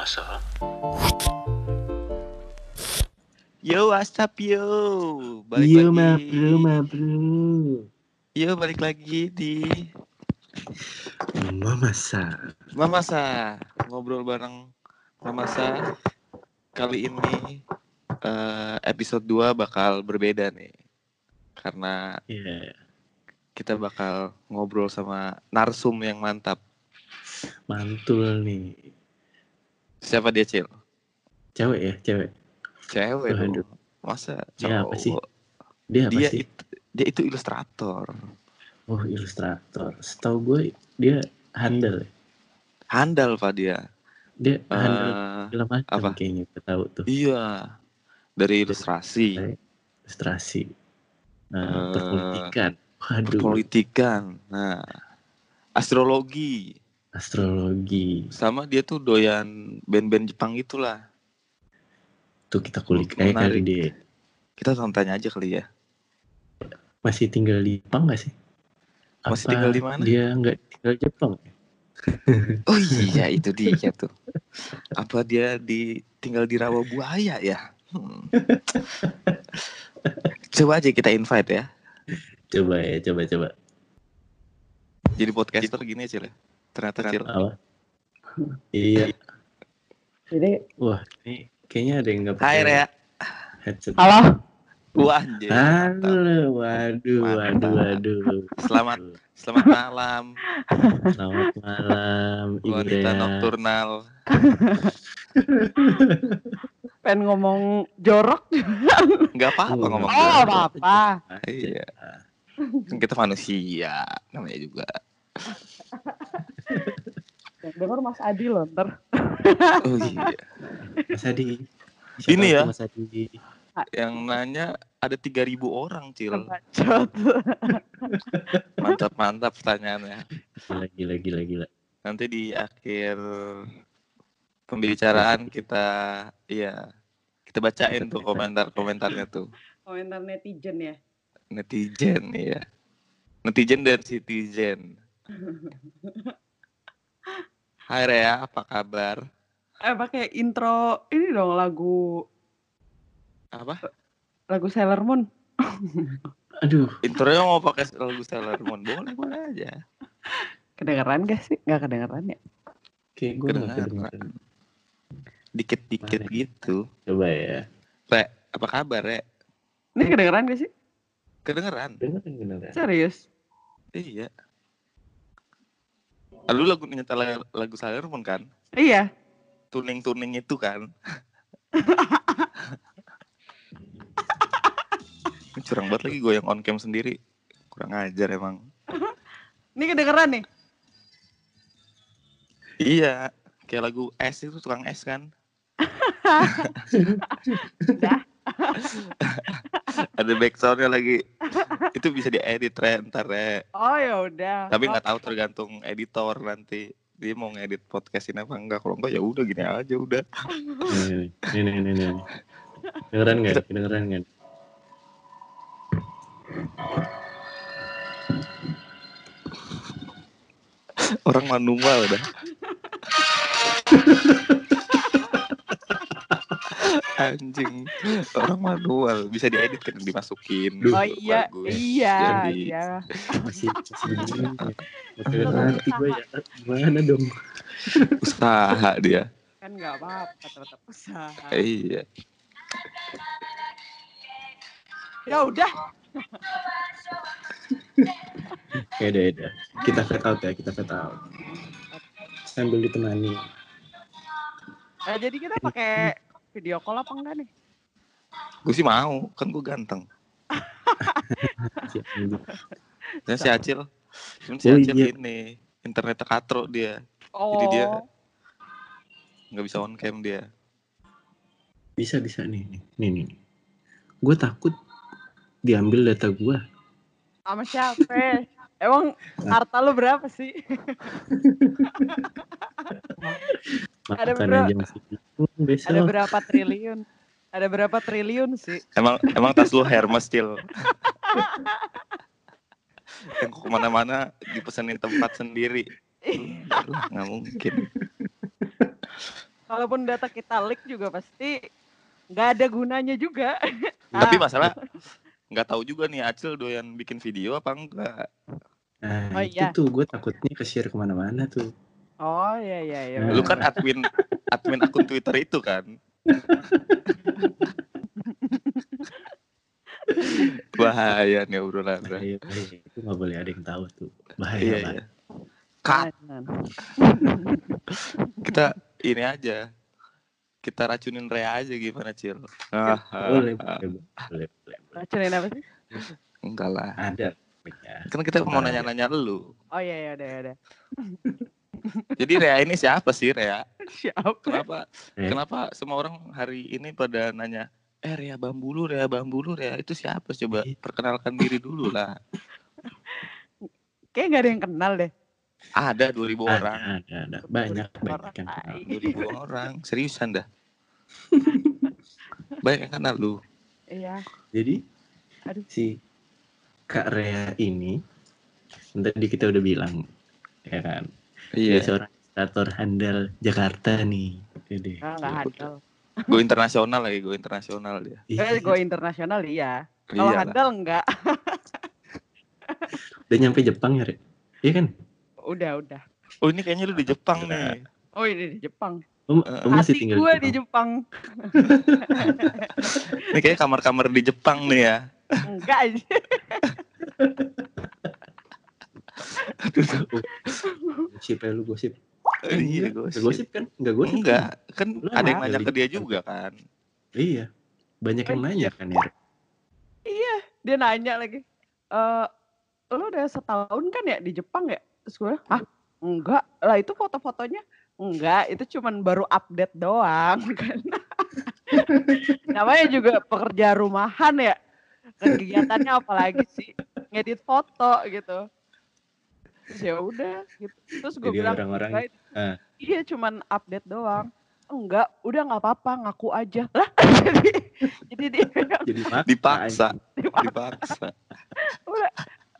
masa Yo, what's up yo? Balik Iya lagi. ma bro, ma bro. Yo, balik lagi di Mamasa. Mamasa. Ngobrol bareng Mamasa. Kali ini eh, episode 2 bakal berbeda nih. Karena Iya, kita bakal ngobrol sama narsum yang mantap. mantul nih. Siapa dia, Cil? Cewek ya, cewek. Cewek Waduh. Masa Dia apa sih? cowok? Dia apa Dia sih? itu dia itu ilustrator. Oh, ilustrator. Setahu gue dia handal. Handal Pak dia. Dia handal Eh, apa? kayaknya gue tahu tuh. iya. Dari ilustrasi. Ilustrasi. Nah, Eh, perpolitikan. Waduh, Politikan. Nah, astrologi. Astrologi. Sama dia tuh doyan band-band Jepang itulah. Tuh kita kulik aja kali dia. Kita tanya aja kali ya. Masih tinggal di Jepang gak sih? Masih Apa tinggal di mana? Dia nggak tinggal di Jepang. Oh iya, itu dia tuh. Apa dia di tinggal di rawa buaya ya? Hmm. Coba aja kita invite ya. Coba ya, coba coba. Jadi podcaster gini aja lah. Ternyata Cil. Apa? iya. Ini wah, ini kayaknya ada yang nggak Hai Rea. headset. Halo. Wah anjir. Halo, waduh, waduh, waduh. Selamat selamat malam. Selamat malam, Wanita Rea. nokturnal. Pengen ngomong jorok. Enggak apa-apa ngomong Oh, jorok. apa-apa. Iya. Kan kita manusia namanya juga. Yang denger Mas Adi loh ntar. Oh iya. Mas Adi. Ini Siapa ya. tuh Mas Adi. Yang nanya ada 3000 orang, Cil. Bacot. Mantap-mantap pertanyaannya. Gila, gila, gila, gila. Nanti di akhir pembicaraan kita iya kita bacain tuh komentar-komentarnya tuh. Komentar netizen ya. Netizen ya. Netizen dan citizen. Hai Rea, apa kabar? Eh pakai intro ini dong lagu Apa? lagu Sailor Moon. Aduh, Intronya mau pakai lagu Sailor Moon. Boleh, boleh aja. Kedengeran gak sih? Gak kedengeran ya? kayak gue kedengeran. Dikit-dikit gitu. Coba ya. Re, apa kabar, Re? Ini kedengeran gak sih? Kedengeran? Dengerin beneran. Serius? Iya. Lalu lagu nyetel lagu, Sailor Moon kan? Iya. Tuning-tuning itu kan? Ini curang banget lagi gue yang on cam sendiri. Kurang ajar emang. Ini kedengeran nih. Iya. Kayak lagu S itu tukang S kan? Dah. Ada backsoundnya lagi. Itu bisa diedit re, ntar re. Oh ya udah. Tapi Oh, nggak tahu tergantung editor nanti. Dia mau ngedit podcast ini apa enggak. Kalau enggak ya udah gini aja udah. Nih, nih, nih, nih, nih. nih. Dengeran nggak? Kedengeran nggak? Orang manual dah. Anjing, orang manual bisa diedit kan dimasukin. Oh iya, Bagus. iya, Jadi, iya. Masih, nanti gue ya. Gimana dong? usaha dia. Kan gak apa-apa tetap usaha. Iya. Ya udah. Ya udah, ya udah. Kita fade out ya, kita fade out. Sambil ditemani. Eh, jadi kita pakai video call apa enggak nih? Gue sih mau, kan gue ganteng. Dan si Acil, cuman si Oh, Acil iya. ini internetnya katro dia, Oh. Jadi dia- nggak bisa on cam dia. Bisa, bisa nih. Nih, nih. nih. Gue takut diambil data gue. sama siapa? Emang harta lu berapa sih? Ada Makan berapa- bingung besok. Ada berapa triliun? Ada berapa triliun sih? Emang emang tas lu Hermes Cil. Yang ke mana-mana dipesenin tempat sendiri. Nggak mungkin. Kalaupun data kita leak juga pasti nggak ada gunanya juga. Tapi Ah, masalah nggak tahu juga nih Acil doyan bikin video apa enggak. Nah, Oh, itu iya. tuh gue takutnya ke-share ke mana-mana tuh. Oh iya iya iya. Lu kan admin admin akun Twitter itu kan. Bahaya nih obrolan. Bro. Bahaya, bahaya. Itu nggak boleh ada yang tahu tuh. Bahaya Iya, iya. Kak, Jangan. kita ini aja. Kita racunin Rea aja gimana, Cil? Ah, Boleh, ah, boleh, boleh, boleh. Racunin apa sih? enggak lah. Ada. Ya. Kan kita mau nanya-nanya lu. Oh iya iya udah ya udah. Jadi Rea ini siapa sih, Rea? Siapa? Kenapa Eh. kenapa semua orang hari ini pada nanya eh Rea Bambulu, Rea Bambulu, Rea itu siapa? Coba Iya. perkenalkan diri dulu lah. Kayak gak ada yang kenal deh. Ada 2000 Ada, orang. ada, ada. Banyak, banyak yang kenal. tai. 2000 orang. Seriusan dah. Banyak yang kenal lu. Iya. Jadi Aduh. si Kak Rea ini tadi kita udah bilang ya kan dia Iya. seorang ilustrator handal Jakarta nih jadi Ah, nggak handal. Go internasional lagi, go internasional dia. Eh, go internasional iya. Kalau Iya lah. handal enggak. udah nyampe Jepang ya Re? iya kan Udah udah. Oh ini kayaknya lu di Jepang nih. Oh ini di Jepang. Om masih Hati tinggal gue di di Jepang Jepang. Ini kayaknya kamar-kamar di Jepang nih ya. Enggak aja. gosip ya lu gosip Iya, gosip. gosip kan nggak gosip Enggak, kan Lu ada yang nanya ke di dia juga kan. iya banyak yang nanya kan ya Re? Dia nanya lagi. Eh lo udah setahun kan ya di Jepang ya? Terus gue, hah? Enggak. Lah itu foto-fotonya enggak, itu cuman baru update doang kan. Namanya juga pekerja rumahan ya. Kegiatannya apalagi sih? Ngedit foto gitu. Terus ya udah gitu. Terus gue bilang, orang-orang, "Enggak, ah. iya cuman update doang. Enggak, udah nggak apa-apa, ngaku aja. Lah, jadi, jadi dia bilang, jadi maksa, Dipaksa, anjing. dipaksa. udah,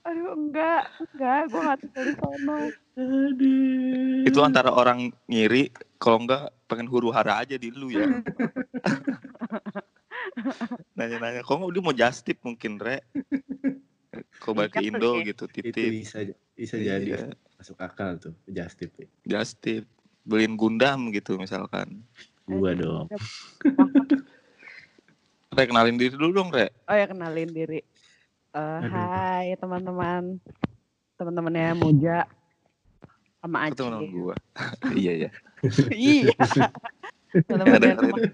aduh enggak, enggak, gue nggak tinggal di sono. Aduh. Itu antara orang ngiri, kalau enggak pengen huru hara aja di lu ya. Nanya-nanya, kok dia mau just tip mungkin, Re? Kok balik ke Iya, Indo kali. gitu, itu titip. bisa bisa jadi Iya, masuk akal tuh just tip just tip. Beliin Gundam gitu misalkan. gua dong Re, kenalin diri dulu dong, Re. Oh ya kenalin diri. Aduh. hai teman-teman, teman-temannya Muja sama Itu temen Acil. gua. iya, ya. iya. Yang Teman-temannya dengerin.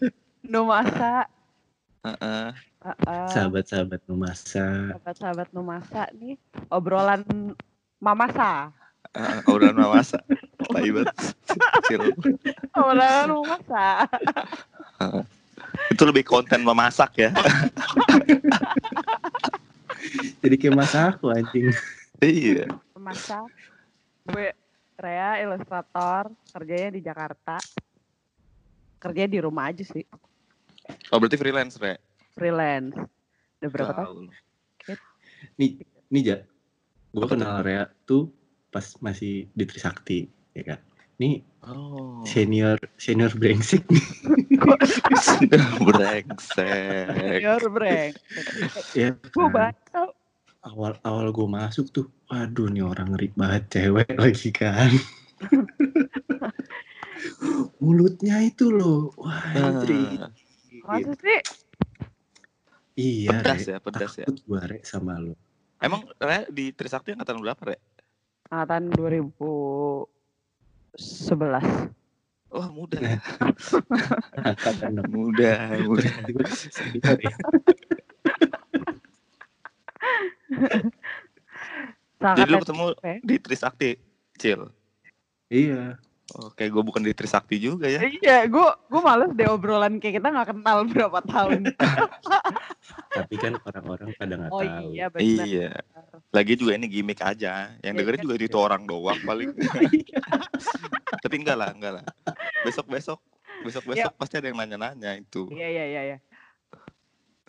Heeh. eh, sahabat-sahabat Numasa sahabat-sahabat Numasa nih obrolan Mamasa, Heeh, obrolan mamasa. Tai banget. Kecil. obrolan Mamasa. Itu lebih konten memasak ya. jadi kayak mas aku anjing iya. Mamasa. Gue Rea ilustrator, kerjanya di Jakarta. Kerjanya di rumah aja sih, Oh berarti freelance, Re. freelance. Udah berapa tahun? Nih nih ja tuh? kenal Rea tuh pas masih di Trisakti ya kan nih Oh. senior senior brengsek nih Brengsek. Senior breng. ya Gue kan. baca. awal awal gue masuk tuh waduh nih orang ngeri banget cewek lagi kan mulutnya itu loh wah anjing. Masa sih? iya pedas Re. ya, pedas ya. takut gue Re sama lo Emang Re di Trisakti angkatan berapa, Re? Angkatan 2011. Wah, muda ya. angkatan Muda, muda. Ya. Jadi lu ketemu di Trisakti, Cil. iya Oke, gue bukan di Trisakti juga ya. Iya, gue gue males deh obrolan kayak kita nggak kenal berapa tahun. tapi kan orang-orang pada nggak Oh tahu iya benar. Iya. Lagi juga ini gimmick aja. Yang Iya, dengerin kan? juga itu orang doang paling. Tapi enggak lah, enggak lah. Besok-besok, besok-besok pasti ada yang nanya-nanya itu. Iya iya iya. iya.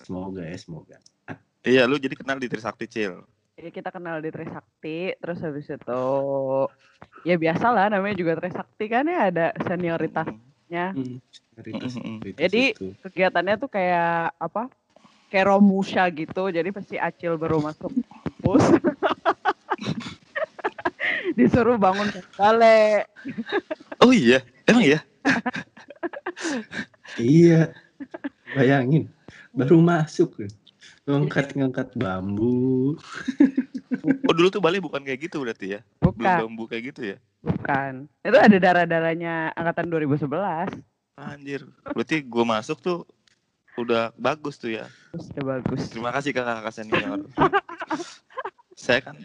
semoga ya semoga Iya, lu jadi kenal di Trisakti, Cil. Jadi kita kenal di Trisakti, terus habis itu ya biasa lah namanya juga Trisakti kan ya ada senioritas Hmm. Hmm, Cerita Mm-mm. cerita Jadi, situ. Kegiatannya tuh kayak apa? Kayak Romusha gitu. Jadi pasti Acil baru masuk kampus. Disuruh bangun balai. Oh iya, emang iya. Iya. Bayangin, baru masuk. Ngangkat-ngangkat bambu. Oh dulu tuh Bali bukan kayak gitu berarti ya? Belum Bukan, bambu kayak gitu ya? bukan. Itu ada darah-darahnya angkatan 2011. Anjir, berarti gue masuk tuh udah bagus tuh ya. Udah bagus. Terima kasih kakak-kakak senior. Saya kan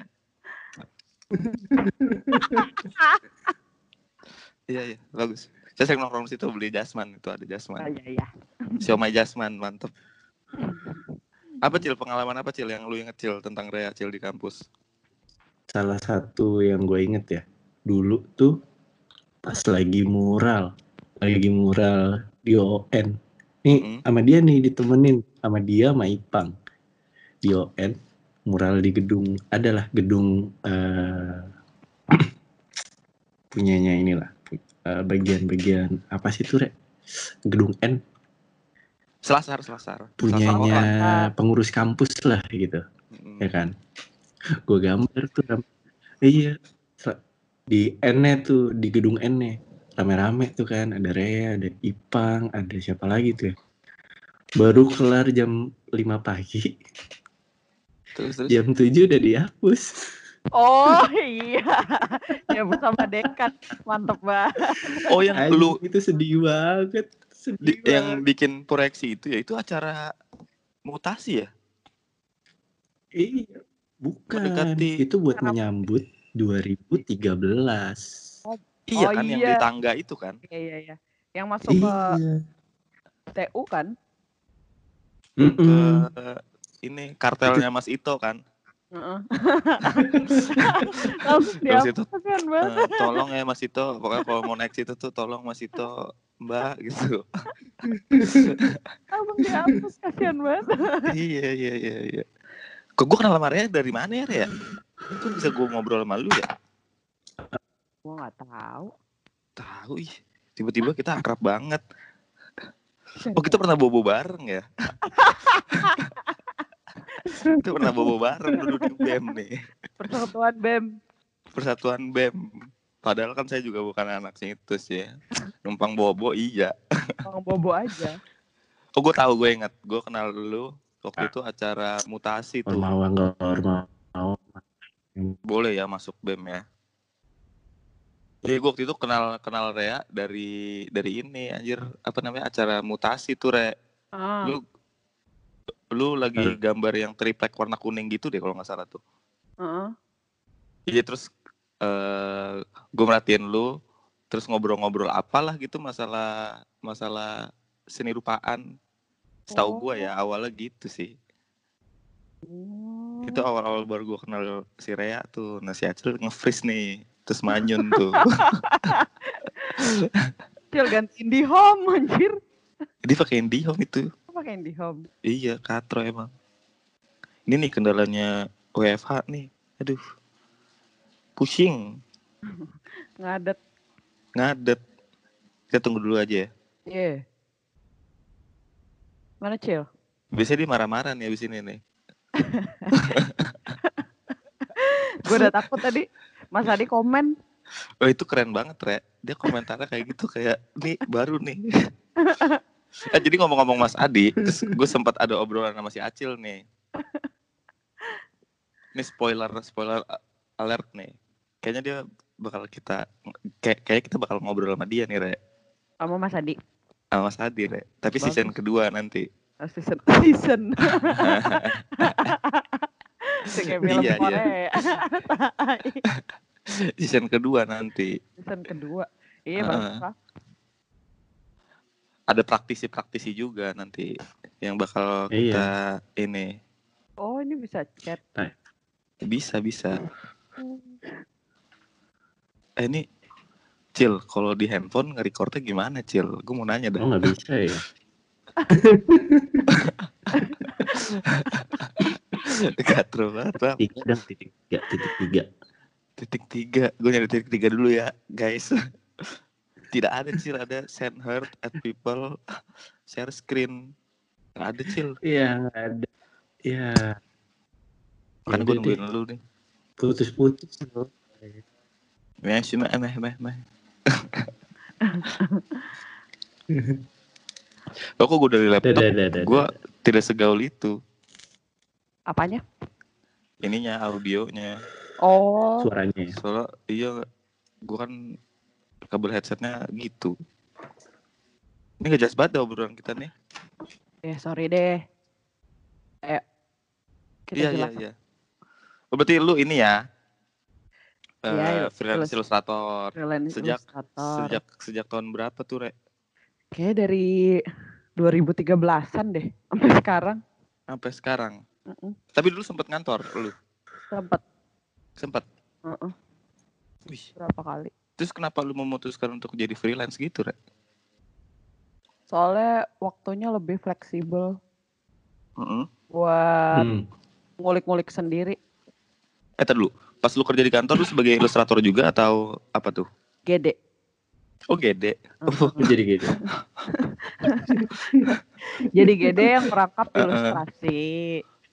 Iya iya bagus. Saya sering nongkrong situ beli jasman itu ada Oh, jasman. iya, iya. Siomay jasman mantep. Apa cil pengalaman apa cil yang lu inget cil tentang Rea cil di kampus? Salah satu yang gue inget ya, dulu tuh pas lagi mural, lagi mural di ON. Nih Hmm. sama dia nih ditemenin sama dia sama Ipang di ON mural di gedung adalah gedung eh, punyanya inilah eh, bagian-bagian apa sih tuh rek gedung N Selasar selasar. punyanya Selasar. pengurus kampus lah gitu Mm-mm. ya kan gue gambar tuh iya di N tuh di gedung N rame-rame tuh kan ada Rea ada Ipang ada siapa lagi tuh ya baru kelar jam 5 pagi Terus terus. jam 7 udah dihapus Oh iya. ya bersama dekan. Mantep banget. Oh yang lu itu sedih banget di- yang bikin proyeksi itu ya itu acara mutasi ya? iya bukan Mendekati- itu buat menyambut 2013 Iya Oh, kan yang iya. di tangga itu kan? Iya iya iya. Yang masuk ke iya TU kan? Mm-mm. Ke ini kartelnya Mas Ito kan? Heeh. Langsung dia Terus itu kasihan banget. Eh, tolong ya Mas Ito, pokoknya kalau mau naik situ tuh tolong Mas Ito, Mbak gitu. Langsung dihapus kasihan banget. iya iya iya iya. Kok gue kenal sama dari mana ya Rea? Kok bisa gue ngobrol sama lu ya? Gua nggak tahu. Tahu ih. Tiba-tiba kita akrab banget. Oh kita pernah bobo bareng ya? kita pernah bobo bareng dulu di BEM nih. Persatuan BEM. Persatuan BEM. Padahal kan saya juga bukan anak situ sih. Numpang bobo iya. Bang Bobo aja. Oh gue tahu gue inget. Gue kenal dulu waktu itu acara mutasi tuh. Ormawa enggak ormawa Boleh ya masuk BEM ya. Jadi gue waktu itu kenal kenal Rea dari dari ini anjir apa namanya acara mutasi tuh Re. Ah, Lu lu lagi gambar yang triplek warna kuning gitu deh kalau nggak salah tuh. heeh. Iya terus eh gue merhatiin lu terus ngobrol-ngobrol apalah gitu masalah masalah seni rupaan. Setahu gue ya awalnya gitu sih. Oh. Itu awal-awal baru gue kenal si Rea tuh. Nah si Acil nge-freeze nih. Terus manyun tuh. Cil gantiin di home anjir. Dia pakai IndiHome itu. Apa pakai di home? Iya, katro emang. Ini nih kendalanya WFH nih. Aduh. Pusing, Ngadet. ngadet. Kita tunggu dulu aja ya. Iya. Mana Cil? Biasanya dia marah-marah nih abis ini nih. Gue udah takut tadi. Mas Adi komen. Oh itu keren banget, Re. Dia komentarnya kayak gitu, kayak, nih baru nih. eh, jadi ngomong-ngomong Mas Adi, gue sempat ada obrolan sama si Acil nih. Ini spoiler, spoiler alert nih. Kayaknya dia bakal kita, kayak kayaknya kita bakal ngobrol sama dia nih, Re. Sama Mas Adi. Sama Mas Adi, Re. Tapi Bagus. season kedua nanti. Oh, Season. Season. Kayak film Iya, iya. Korea. Season kedua nanti. Season kedua. Iya, lah. Ada praktisi-praktisi juga nanti yang bakal Iya. kita ini. Oh, ini bisa chat. Bisa, bisa. Eh ini Cil, kalau di handphone nge-recordnya gimana Cil? Gue mau nanya dah. Oh nggak bisa ya? Katro banget, Bang. Tiga dan titik tiga, titik tiga. Titik tiga. Gue nyari titik tiga dulu ya, guys. Tidak ada cil, ada send heart at people, share screen. Nggak ada cil. Iya, nggak ada. Iya. Kan gue deh, nungguin lu nih. putus-putus loh. Meh, sih, meh, meh, meh, meh. Lo kok gue dari laptop, gue tidak segaul itu. Apanya? Ininya, audionya. Oh, suaranya. ya. Soalnya, iya, gue kan kabel headsetnya gitu. Ini gak jelas banget dah obrolan kita nih. ya sorry deh. Ayo. Iya, iya, iya. Oh, berarti lu ini ya? Iya, eh freelance ilus- illustrator. Freelance Sejak- Illustrator. Sejak sejak tahun berapa tuh, Rek? Kayaknya dari 2013-an deh. Sampai sekarang. Sampai sekarang. Mm-mm. Tapi dulu sempet ngantor lu. Sempet. Sempet. Mm-mm. Wih. Berapa kali. Terus kenapa lu memutuskan untuk jadi freelance gitu, Rek? Soalnya waktunya lebih fleksibel. Heeh. Buat Hmm. ngulik-ngulik sendiri. Eh, dulu. Pas lu kerja di kantor lu sebagai ilustrator juga atau apa tuh? Gede. Oh, gede. Mm-mm. Jadi gitu. Jadi gede yang merangkap Heeh. ilustrasi.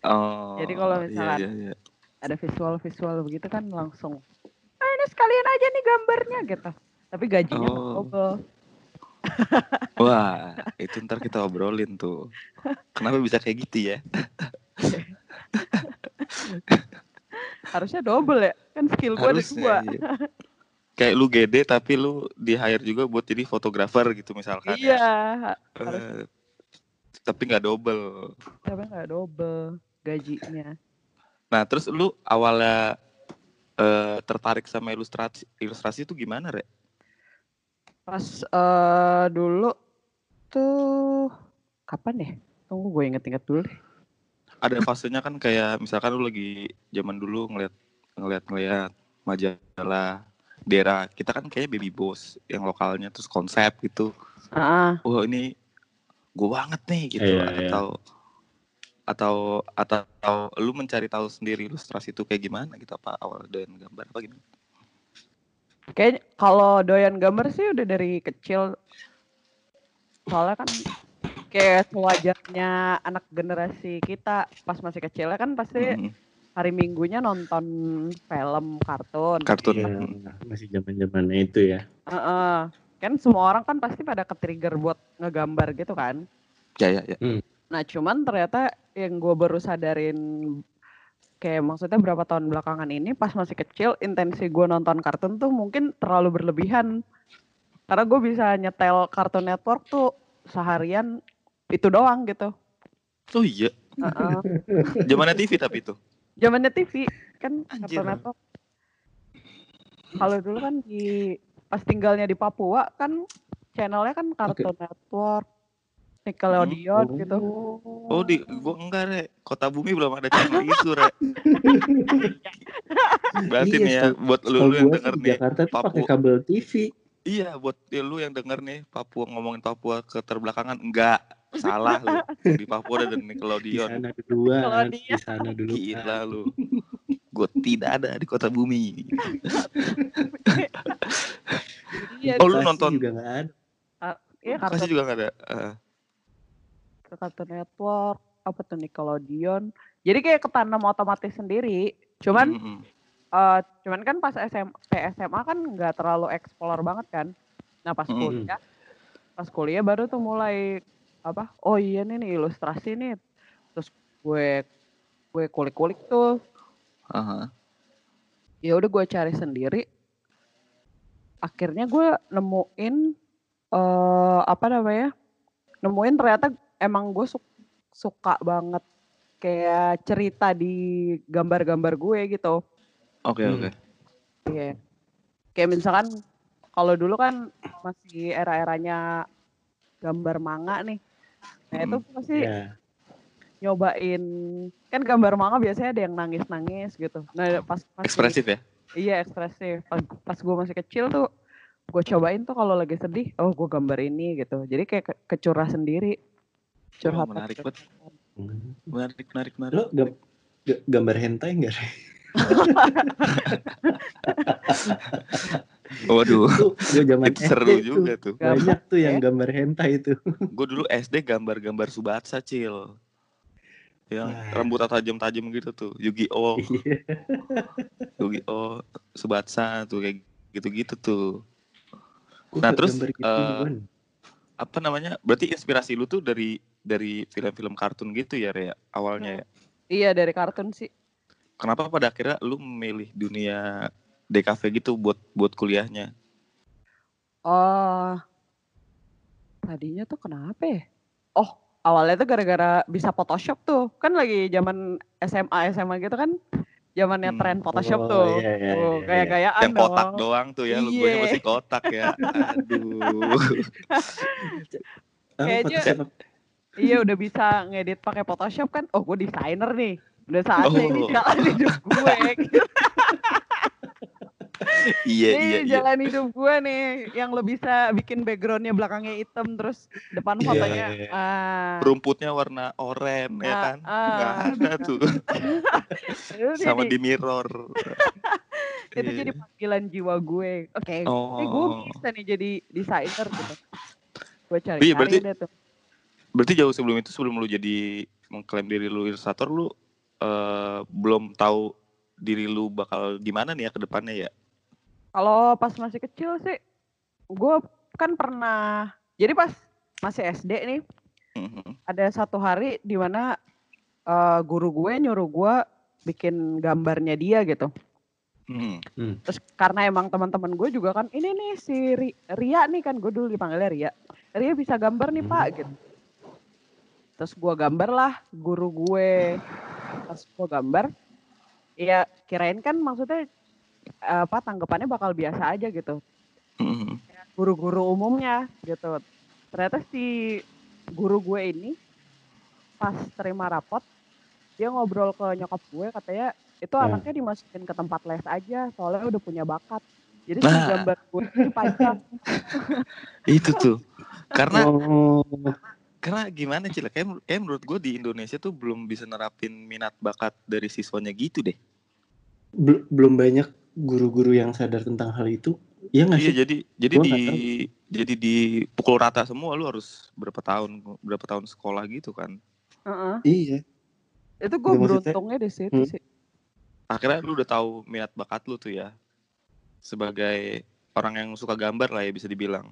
Oh. Jadi kalau iya, misalkan- iya, iya. Ada visual-visual begitu kan langsung. Ah ini sekalian aja nih gambarnya gitu. Tapi gajinya Oh. double. Wah, itu ntar kita obrolin tuh. Kenapa bisa kayak gitu ya? Harusnya double ya. Kan skill gue ada dua. iya. Kayak lu gede tapi lu di hire juga buat jadi fotografer gitu misalkan. ya. Iya. Eh, tapi nggak double. Tapi nggak double gajinya. Nah, terus lu awalnya eh, tertarik sama ilustrasi ilustrasi itu gimana, Rek? Pas eh dulu tuh kapan ya? Tunggu gue inget-inget dulu deh. Ada fasenya kan kayak misalkan lu lagi zaman dulu ngeliat ngeliat ngeliat majalah daerah kita kan kayaknya baby boss yang lokalnya terus konsep gitu. Ah, Wah, ini gue banget nih gitu Iya, iya. atau atau atau atau lu mencari tahu sendiri ilustrasi itu kayak gimana gitu apa awal dan gambar apa gimana? kayak kalau doyan gambar sih udah dari kecil. Soalnya kan kayak sewajarnya anak generasi kita pas masih kecil kan pasti Mm, hari minggunya nonton film kartun. kartun. Iya, masih zaman-zamannya itu ya. Heeh. Kan semua orang kan pasti pada ke-trigger buat ngegambar gitu kan. Ya ya ya. Nah cuman ternyata yang gue baru sadarin kayak maksudnya berapa tahun belakangan ini pas masih kecil intensi gue nonton kartun tuh mungkin terlalu berlebihan. Karena gue bisa nyetel Cartoon Network tuh seharian itu doang gitu. Oh iya, Heeh. zamannya TV tapi itu. Zamannya TV kan Network. Kalau dulu kan di pas tinggalnya di Papua kan channelnya kan Cartoon Network, Nickelodeon Oh. gitu. Oh di gua enggak Rek. Kota Bumi belum ada channel itu Rek. Berarti Iya, nih ya buat lu, yang denger di nih Jakarta tuh pakai Papua. kabel TV. Iya buat ya, lu yang denger nih Papua ngomongin Papua keterbelakangan enggak salah lu. Di Papua ada Di Nickelodeon. sana duluan, Nickelodeon. di sana dulu. Gila lu. Gue tidak ada di kota bumi. Iya, Oh, lu nonton- juga nggak ada. iya Kasih Cartoon, juga nggak ada. Eh, Cartoon Network, apa tuh Nickelodeon. Jadi kayak ketanam otomatis sendiri. Cuman mm, mm. eh, cuman kan pas SMP SMA kan nggak terlalu explore banget kan. Nah pas Mm. kuliah, pas kuliah baru tuh mulai apa? Oh iya nih, nih ilustrasi nih. Terus gue gue kulik-kulik tuh. Aha. Ya udah gue cari sendiri. Akhirnya gue nemuin eh apa namanya? Nemuin ternyata emang gue su- suka banget kayak cerita di gambar-gambar gue gitu. Oke Hmm. oke. Iya. Kayak misalkan kalau dulu kan masih era-eranya gambar manga nih. Nah itu Mm. pasti Ya. nyobain kan gambar manga biasanya ada yang nangis-nangis gitu. Nah pas masih Ekspresif ya. iya ekspresif. Pas, pas gue masih kecil tuh gue cobain tuh kalau lagi sedih, oh gue gambar ini gitu. Jadi kayak ke- kecurah sendiri. Curhat. Oh, menarik banget. Hmm. Menarik menarik menarik. Lo gam- ga- gambar hentai enggak? Waduh, Itu gue zaman itu seru SD tuh. juga tuh. Banyak tuh yang Ya. gambar hentai itu. Gue dulu SD gambar-gambar Subatsa, Cil. Yang Wah. rambut tajam-tajam gitu tuh. Yu-Gi-Oh, Iya. Yu-Gi-Oh, Subatsa tuh kayak gitu-gitu tuh. Gua Nah, terus, gitu duluan. Apa namanya? Berarti inspirasi lu tuh dari dari film-film kartun gitu ya, Rea? Awalnya ya. Iya dari kartun sih. Kenapa pada akhirnya lu memilih dunia DKV gitu buat buat kuliahnya? Oh, tadinya tuh kenapa ya? Oh, awalnya tuh gara-gara bisa Photoshop tuh. Kan lagi zaman SMA SMA gitu kan, zamannya Hmm. tren Photoshop Oh, tuh. iya, iya, Tuh, iya, gaya-gayaan Yang kotak dong. doang tuh ya, lu gue Iya. masih kotak ya. Aduh. Kayaknya-. Iya udah bisa ngedit pakai Photoshop kan. Oh, gue desainer nih. Udah saatnya ini Oh. jalan hidup gue. Ini iya, iya. jalan hidup gue nih yang lo bisa bikin backgroundnya belakangnya hitam terus depan Iya, fotonya iya, iya. ah Rumputnya warna oranye ya Ah, kan? ah. Nggak ada tuh. Sama di mirror. itu jadi panggilan jiwa gue oke gue Oh. bisa nih jadi desainer gitu gue cari Iya, berarti- deh tuh Berarti jauh sebelum itu sebelum lu jadi mengklaim diri lu ilustrator lu eh, belum tahu diri lu bakal gimana nih ya ke depannya ya? Kalau pas masih kecil sih gue kan pernah jadi pas masih SD nih Mhm. ada satu hari di mana eh, guru gue nyuruh gue bikin gambarnya dia gitu Hmm. Terus karena emang teman-teman gue juga kan ini nih si Ri- Ria nih kan gue dulu dipanggilnya Ria. Ria bisa gambar nih Pak gitu. Terus gue gambar lah guru gue. Pas gue gambar, ya kirain kan maksudnya apa tanggapannya bakal biasa aja gitu. Mhm. Guru-guru umumnya gitu. Ternyata si guru gue ini pas terima rapot dia ngobrol ke nyokap gue katanya itu Hmm. anaknya dimasukin ke tempat les aja soalnya udah punya bakat jadi si Nah. gambar gue panjang Itu tuh. Karena Oh, karena gimana Cil? Kayak, kayak menurut gue di Indonesia tuh belum bisa nerapin minat bakat dari siswanya gitu deh. bel- belum banyak guru-guru yang sadar tentang hal itu. Iya nggak Iya sih? jadi jadi Gua di jadi dipukul rata semua lu harus berapa tahun berapa tahun sekolah gitu kan. Heeh. Iya. itu gue maksudnya- beruntungnya di situ Hmm. sih Akhirnya lu udah tahu minat bakat lu tuh ya. Sebagai orang yang suka gambar lah ya bisa dibilang.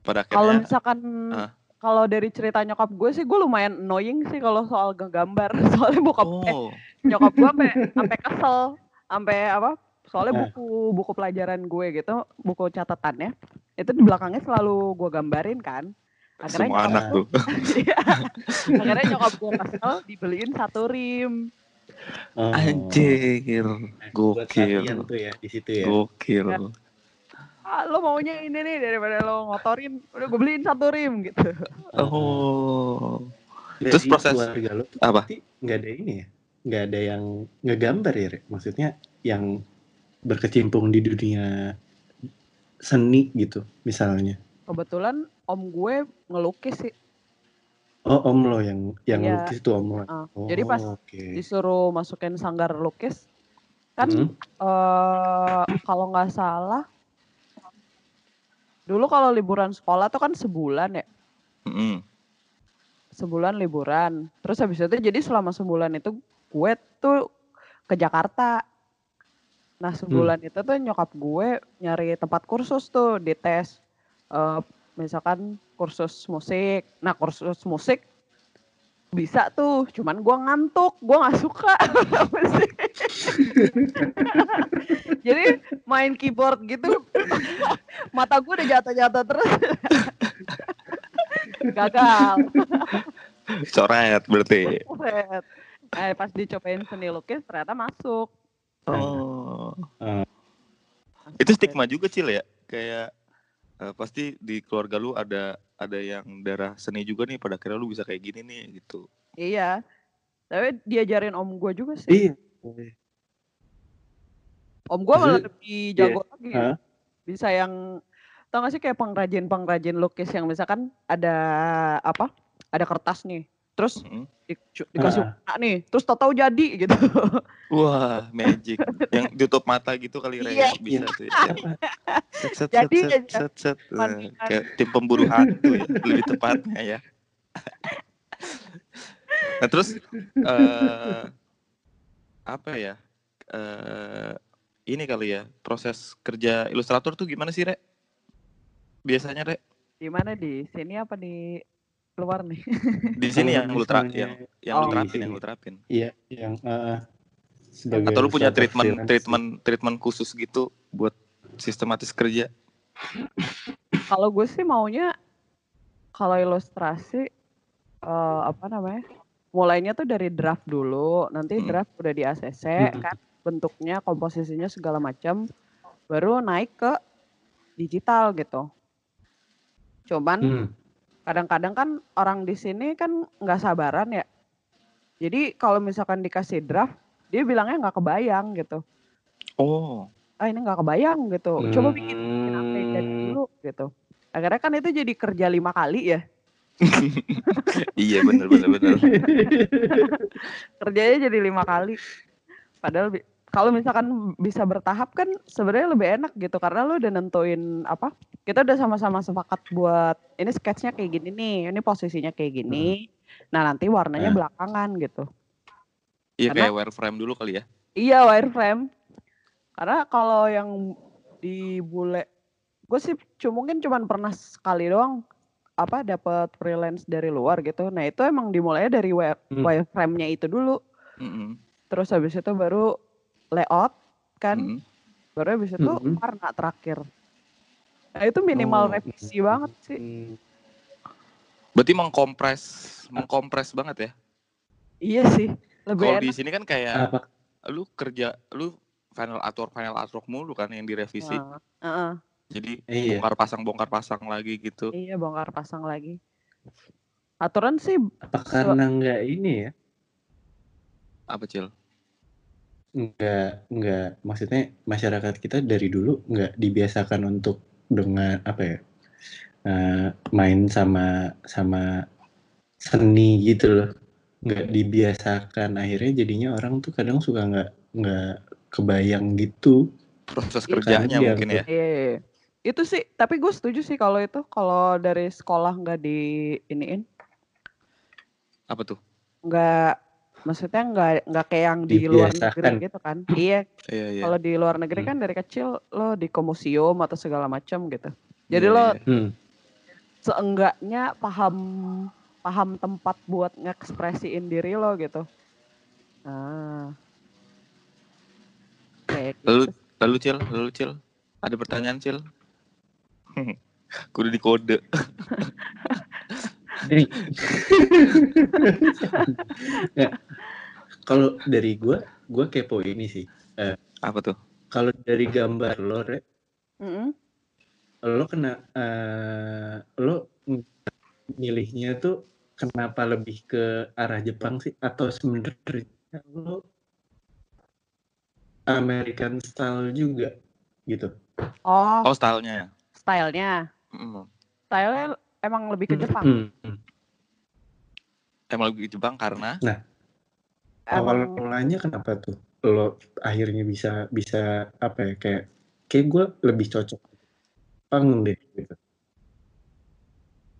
Pada kalau akhirnya misalkan Ah. kalau dari cerita nyokap gue sih gue lumayan annoying sih kalau soal ngegambar soalnya bokap eh oh nyokap gue sampai kesel sampai apa soalnya Nah. buku buku pelajaran gue gitu buku catatannya itu di belakangnya selalu gue gambarin kan akhirnya semua nyokap anak tuh. Iya. akhirnya nyokap gue kesel dibeliin satu rim Oh. Anjir, Buat gokil. tuh ya di situ ya. Gokil. ah lo maunya ini nih daripada lo ngotorin udah gue beliin satu rim gitu Oh. Jadi Terus proses- keluarga lo tuh Apa? pasti nggak ada ini ya? Nggak ada yang ngegambar ya, Rek? Maksudnya yang berkecimpung di dunia seni gitu, misalnya. kebetulan om gue ngelukis sih Oh, om lo yang yang Iya. lukis tuh om lo. Ah, Oh, jadi pas oke. disuruh masukin sanggar lukis kan Hmm. eh kalau nggak salah dulu kalau liburan sekolah tuh kan sebulan ya Mm-mm. sebulan liburan terus habis itu jadi selama sebulan itu gue tuh ke Jakarta nah sebulan itu tuh nyokap gue nyari tempat kursus tuh di tes Eh, misalkan kursus musik nah kursus musik bisa tuh cuman gue ngantuk gue nggak suka jadi main keyboard gitu mata gue udah jatuh-jatuh terus gagal Coret berarti. Set. Eh, pas dicobain seni lukis ternyata masuk. Oh. Ah. Itu stigma juga Cil ya. Kayak eh, pasti di keluarga lu ada ada yang darah seni juga nih pada akhirnya lu bisa kayak gini nih gitu. Iya. Tapi diajarin om gue juga sih. Iya. Om gue malah Maksudnya- lebih jago lagi. Hah? Bisa yang tau gak sih kayak pengrajin-pengrajin lukis yang misalkan ada apa? Ada kertas nih. Terus Mm-mm. di- cu- dikasih Ah. warna nih, terus tahu jadi gitu. Wah, magic. Yang ditutup mata gitu kali Re, Iya. bisa tuh. ya. Set, set, Jadi set, set, set, set. Nah, Mantap. kayak tim pemburu hantu ya, lebih tepatnya ya. Nah terus eh apa ya? eh ini kali ya proses kerja ilustrator tuh gimana sih Re? Biasanya Re Di mana di sini apa di luar nih? di sini yang lu misalnya- yang yang Oh, lu terapin yang lu terapin. Iya, yang uh, sebagai Atau lu punya treatment freelance treatment treatment khusus gitu buat sistematis kerja? Kalau gue sih maunya kalau ilustrasi eh, apa namanya? Mulainya tuh dari draft dulu, nanti Hmm. draft udah di ACC Hmm. kan bentuknya, komposisinya segala macam baru naik ke digital gitu. Cuman. Hmm. Kadang-kadang kan orang di sini kan nggak sabaran ya. Jadi kalau misalkan dikasih draft, dia bilangnya nggak kebayang gitu. Oh, Ah ini nggak kebayang gitu. Coba bikin bikin yang dari Hmm. dulu gitu. Akhirnya kan itu jadi kerja lima kali ya. iya bener bener bener. Kerjanya jadi lima kali. Padahal kalau misalkan bisa bertahap kan sebenarnya lebih enak gitu karena lu udah nentuin apa? Kita udah sama-sama sepakat buat ini sketsnya kayak gini nih, ini posisinya kayak gini. Nah nanti warnanya Hmm. belakangan gitu. Iya Karena- kayak wireframe dulu kali ya. Iya wireframe. Karena kalau yang di bule, gue sih cu- mungkin cuman pernah sekali doang apa dapat freelance dari luar gitu. Nah itu emang dimulainya dari Hmm. wireframe-nya itu dulu. Mm-mm. Terus habis itu baru layout kan, Mm-mm. baru habis itu Mm-mm. warna terakhir. Nah itu minimal Oh. revisi banget sih. Hmm. Berarti mengkompres mengkompres banget ya. Iya sih, lebih Kalau di sini kan kayak Apa? lu kerja lu final artwork final artwork mulu kan yang direvisi. Nah, heeh. Jadi Iya. bongkar pasang bongkar pasang lagi gitu. Iya bongkar pasang lagi. Aturan sih Apa karena nggak ini ya? Apa cil? Nggak, nggak. Maksudnya masyarakat kita dari dulu nggak dibiasakan untuk dengan apa ya? eh, main sama sama seni gitu loh. Nggak dibiasakan. Akhirnya jadinya orang tuh kadang suka nggak nggak kebayang gitu. Proses kerjanya Iya, mungkin ya. Iya, iya, iya. itu sih. Tapi gue setuju sih kalau itu kalau dari sekolah nggak di iniin, Apa tuh? nggak maksudnya nggak nggak kayak yang di luar negeri gitu kan. Iya, Iya iya. kalau di luar negeri Hmm. kan dari kecil lo di museum atau segala macam gitu. Jadi Iya, lo iya. Hmm. seenggaknya paham paham tempat buat ngekspresiin diri lo gitu. Nah, kayak Lalu gitu. lalu cil, lalu cil. Ada pertanyaan cil? Kudu di kode. Ini. Ya, kalau dari gua, gua kepo ini sih. Apa tuh? Kalau dari gambar lo, Re, Mm-mm. lo kena eh, lo milihnya tuh kenapa lebih ke arah Jepang sih atau sebenarnya lo American style juga gitu Oh, Oh stylenya. stylenya. Mm. Stylenya emang lebih ke Jepang. Hmm, hmm. Emang lagi Jepang karena awal Emang mulanya kenapa tuh lo akhirnya bisa bisa apa ya kayak kayak gue lebih cocok Jepang deh gitu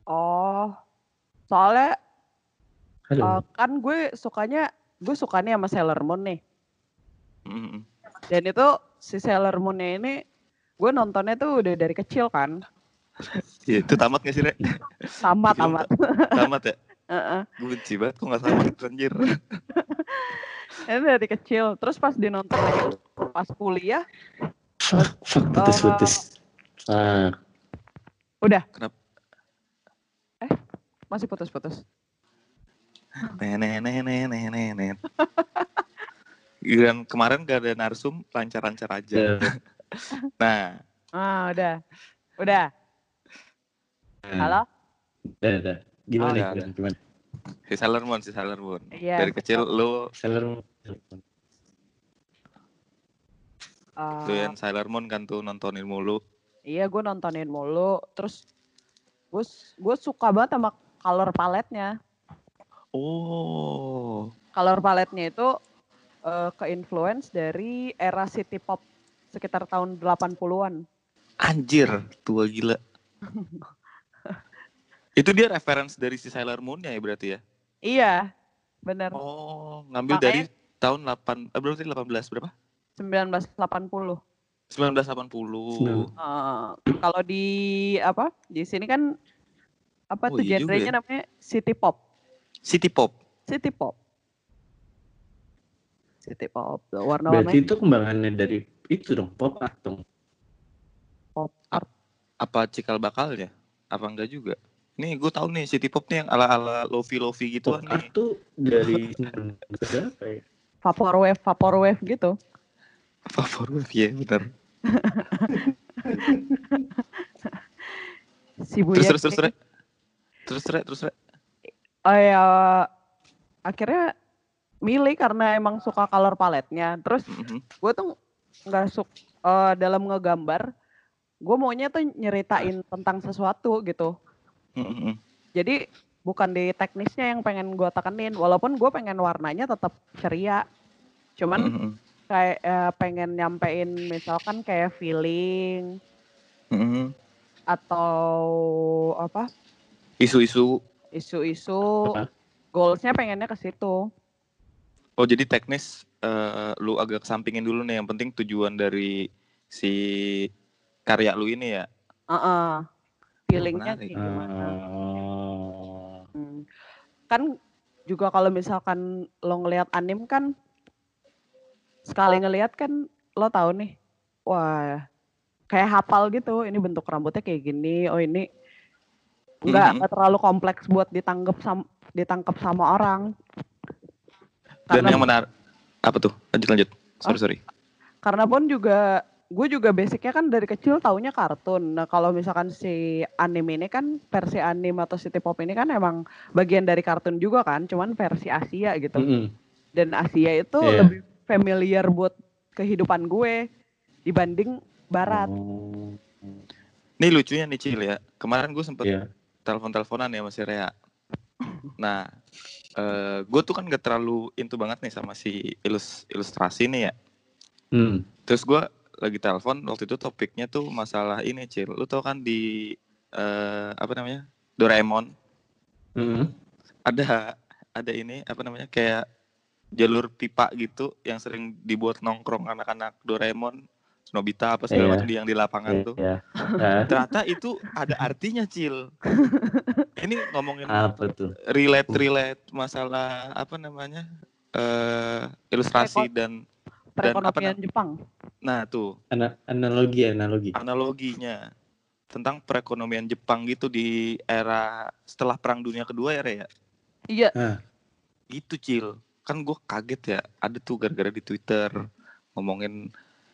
oh, soalnya Halo. eh, kan gue sukanya gue sukanya sama Sailor Moon nih. Mm. Dan itu si Sailor Moon-nya ini gue nontonnya tuh udah dari kecil kan. Ya, itu tamat gak sih, Re? Tamat, Film tamat. tamat ya? Heeh. Gue benci banget kok gak tamat anjir. Ini dari kecil. Terus pas dinonton lagi pas kuliah, fuck fuck putus putus fuck udah. Kenapa? Eh, masih putus-putus. Nenek nenek nenek nenek. Dan kemarin gak ada narsum lancar-lancar aja. Ya. Nah, Ah, udah. Udah. Halo? udah udah gimana Oh, gimana, gimana si Sailor Moon, si Sailor Moon. Iya, Dari kecil lu Sailor Moon. Eh, doyan Sailor Moon kan tuh nontonin mulu. iya, gue nontonin mulu. Terus gue gue suka banget sama color paletnya. Oh. Color palette-nya itu eh, ke-influence dari era city pop sekitar tahun 80-an. Anjir, tua gila. Itu dia reference dari si Sailor Moon-nya ya berarti ya? Iya, bener. Oh, ngambil Makanya- dari tahun 8 eh, berarti 18 berapa? 1980. 1980. Sembilan- Eh, kalau di apa? Di sini kan apa Oh, tuh iya genrenya ya. namanya city pop. City Pop. City pop. City pop. Berarti Warna-warnanya itu kembangannya dari itu dong, pop art dong. pop art. Apa cikal bakalnya? Apa enggak juga? Nih gue tahu nih City Pop nih yang ala-ala lofi-lofi gitu Pop nih. tuh dari berapa ya? Vaporwave, vaporwave gitu. Favorit ya bener. Si Terus terus terus ini- Re. Terus Re, terus Re. Oh ya, akhirnya milih karena emang suka color paletnya. Terus Mhm. gue tuh nggak suka eh, dalam ngegambar. Gue maunya tuh nyeritain tentang sesuatu gitu. Jadi bukan di teknisnya yang pengen gue tekenin. Walaupun gue pengen warnanya tetap ceria. Cuman Mhm. kayak eh, pengen nyampein misalkan kayak feeling Mhm. atau apa Isu-isu. isu-isu. Goalsnya pengennya ke situ. Oh jadi teknis eh, lu agak kesampingin dulu nih. Yang penting tujuan dari si karya lu ini ya. Heeh. Feelingnya kayak gimana? Oh. Hmm. Kan juga kalau misalkan lo ngelihat anim kan sekali ngelihat kan lo tahu nih, wah kayak hafal gitu. Ini bentuk rambutnya kayak gini. Oh ini nggak nggak terlalu kompleks buat ditangkap sam ditangkap sama orang. Dan Karena yang menarik apa tuh? Lanjut lanjut. Sorry sorry. karena pun juga gue juga basicnya kan dari kecil taunya kartun. Nah kalau misalkan si anime ini kan versi anime atau city pop ini kan emang bagian dari kartun juga kan, cuman versi Asia gitu. Mm-mm. Dan Asia itu Iya. lebih familiar buat kehidupan gue dibanding Barat. Oh. Nih lucunya nih Cil ya. Kemarin gue sempet Iya. telepon-teleponan ya masih Rea. Nah, eh gue tuh kan gak terlalu into banget nih sama si ilus ilustrasi nih ya. Hmm. Terus gue lagi telepon waktu itu topiknya tuh masalah ini Cil. Lu tau kan di eh apa namanya Doraemon Mm-mm. ada ada ini apa namanya kayak jalur pipa gitu yang sering dibuat nongkrong anak-anak Doraemon, Nobita apa segala Iya. macam di yang di lapangan tuh. Iya. Ah, Ternyata itu ada artinya Cil. Ini ngomongin apa tuh? relate relate masalah apa namanya eh ilustrasi dan Perekonomian Jepang. nah tuh. Ana- analogi analogi. analoginya tentang perekonomian Jepang gitu di era setelah Perang Dunia Kedua ya ya? Iya, gitu Cil. Kan gue kaget ya ada tuh gara-gara di Twitter ngomongin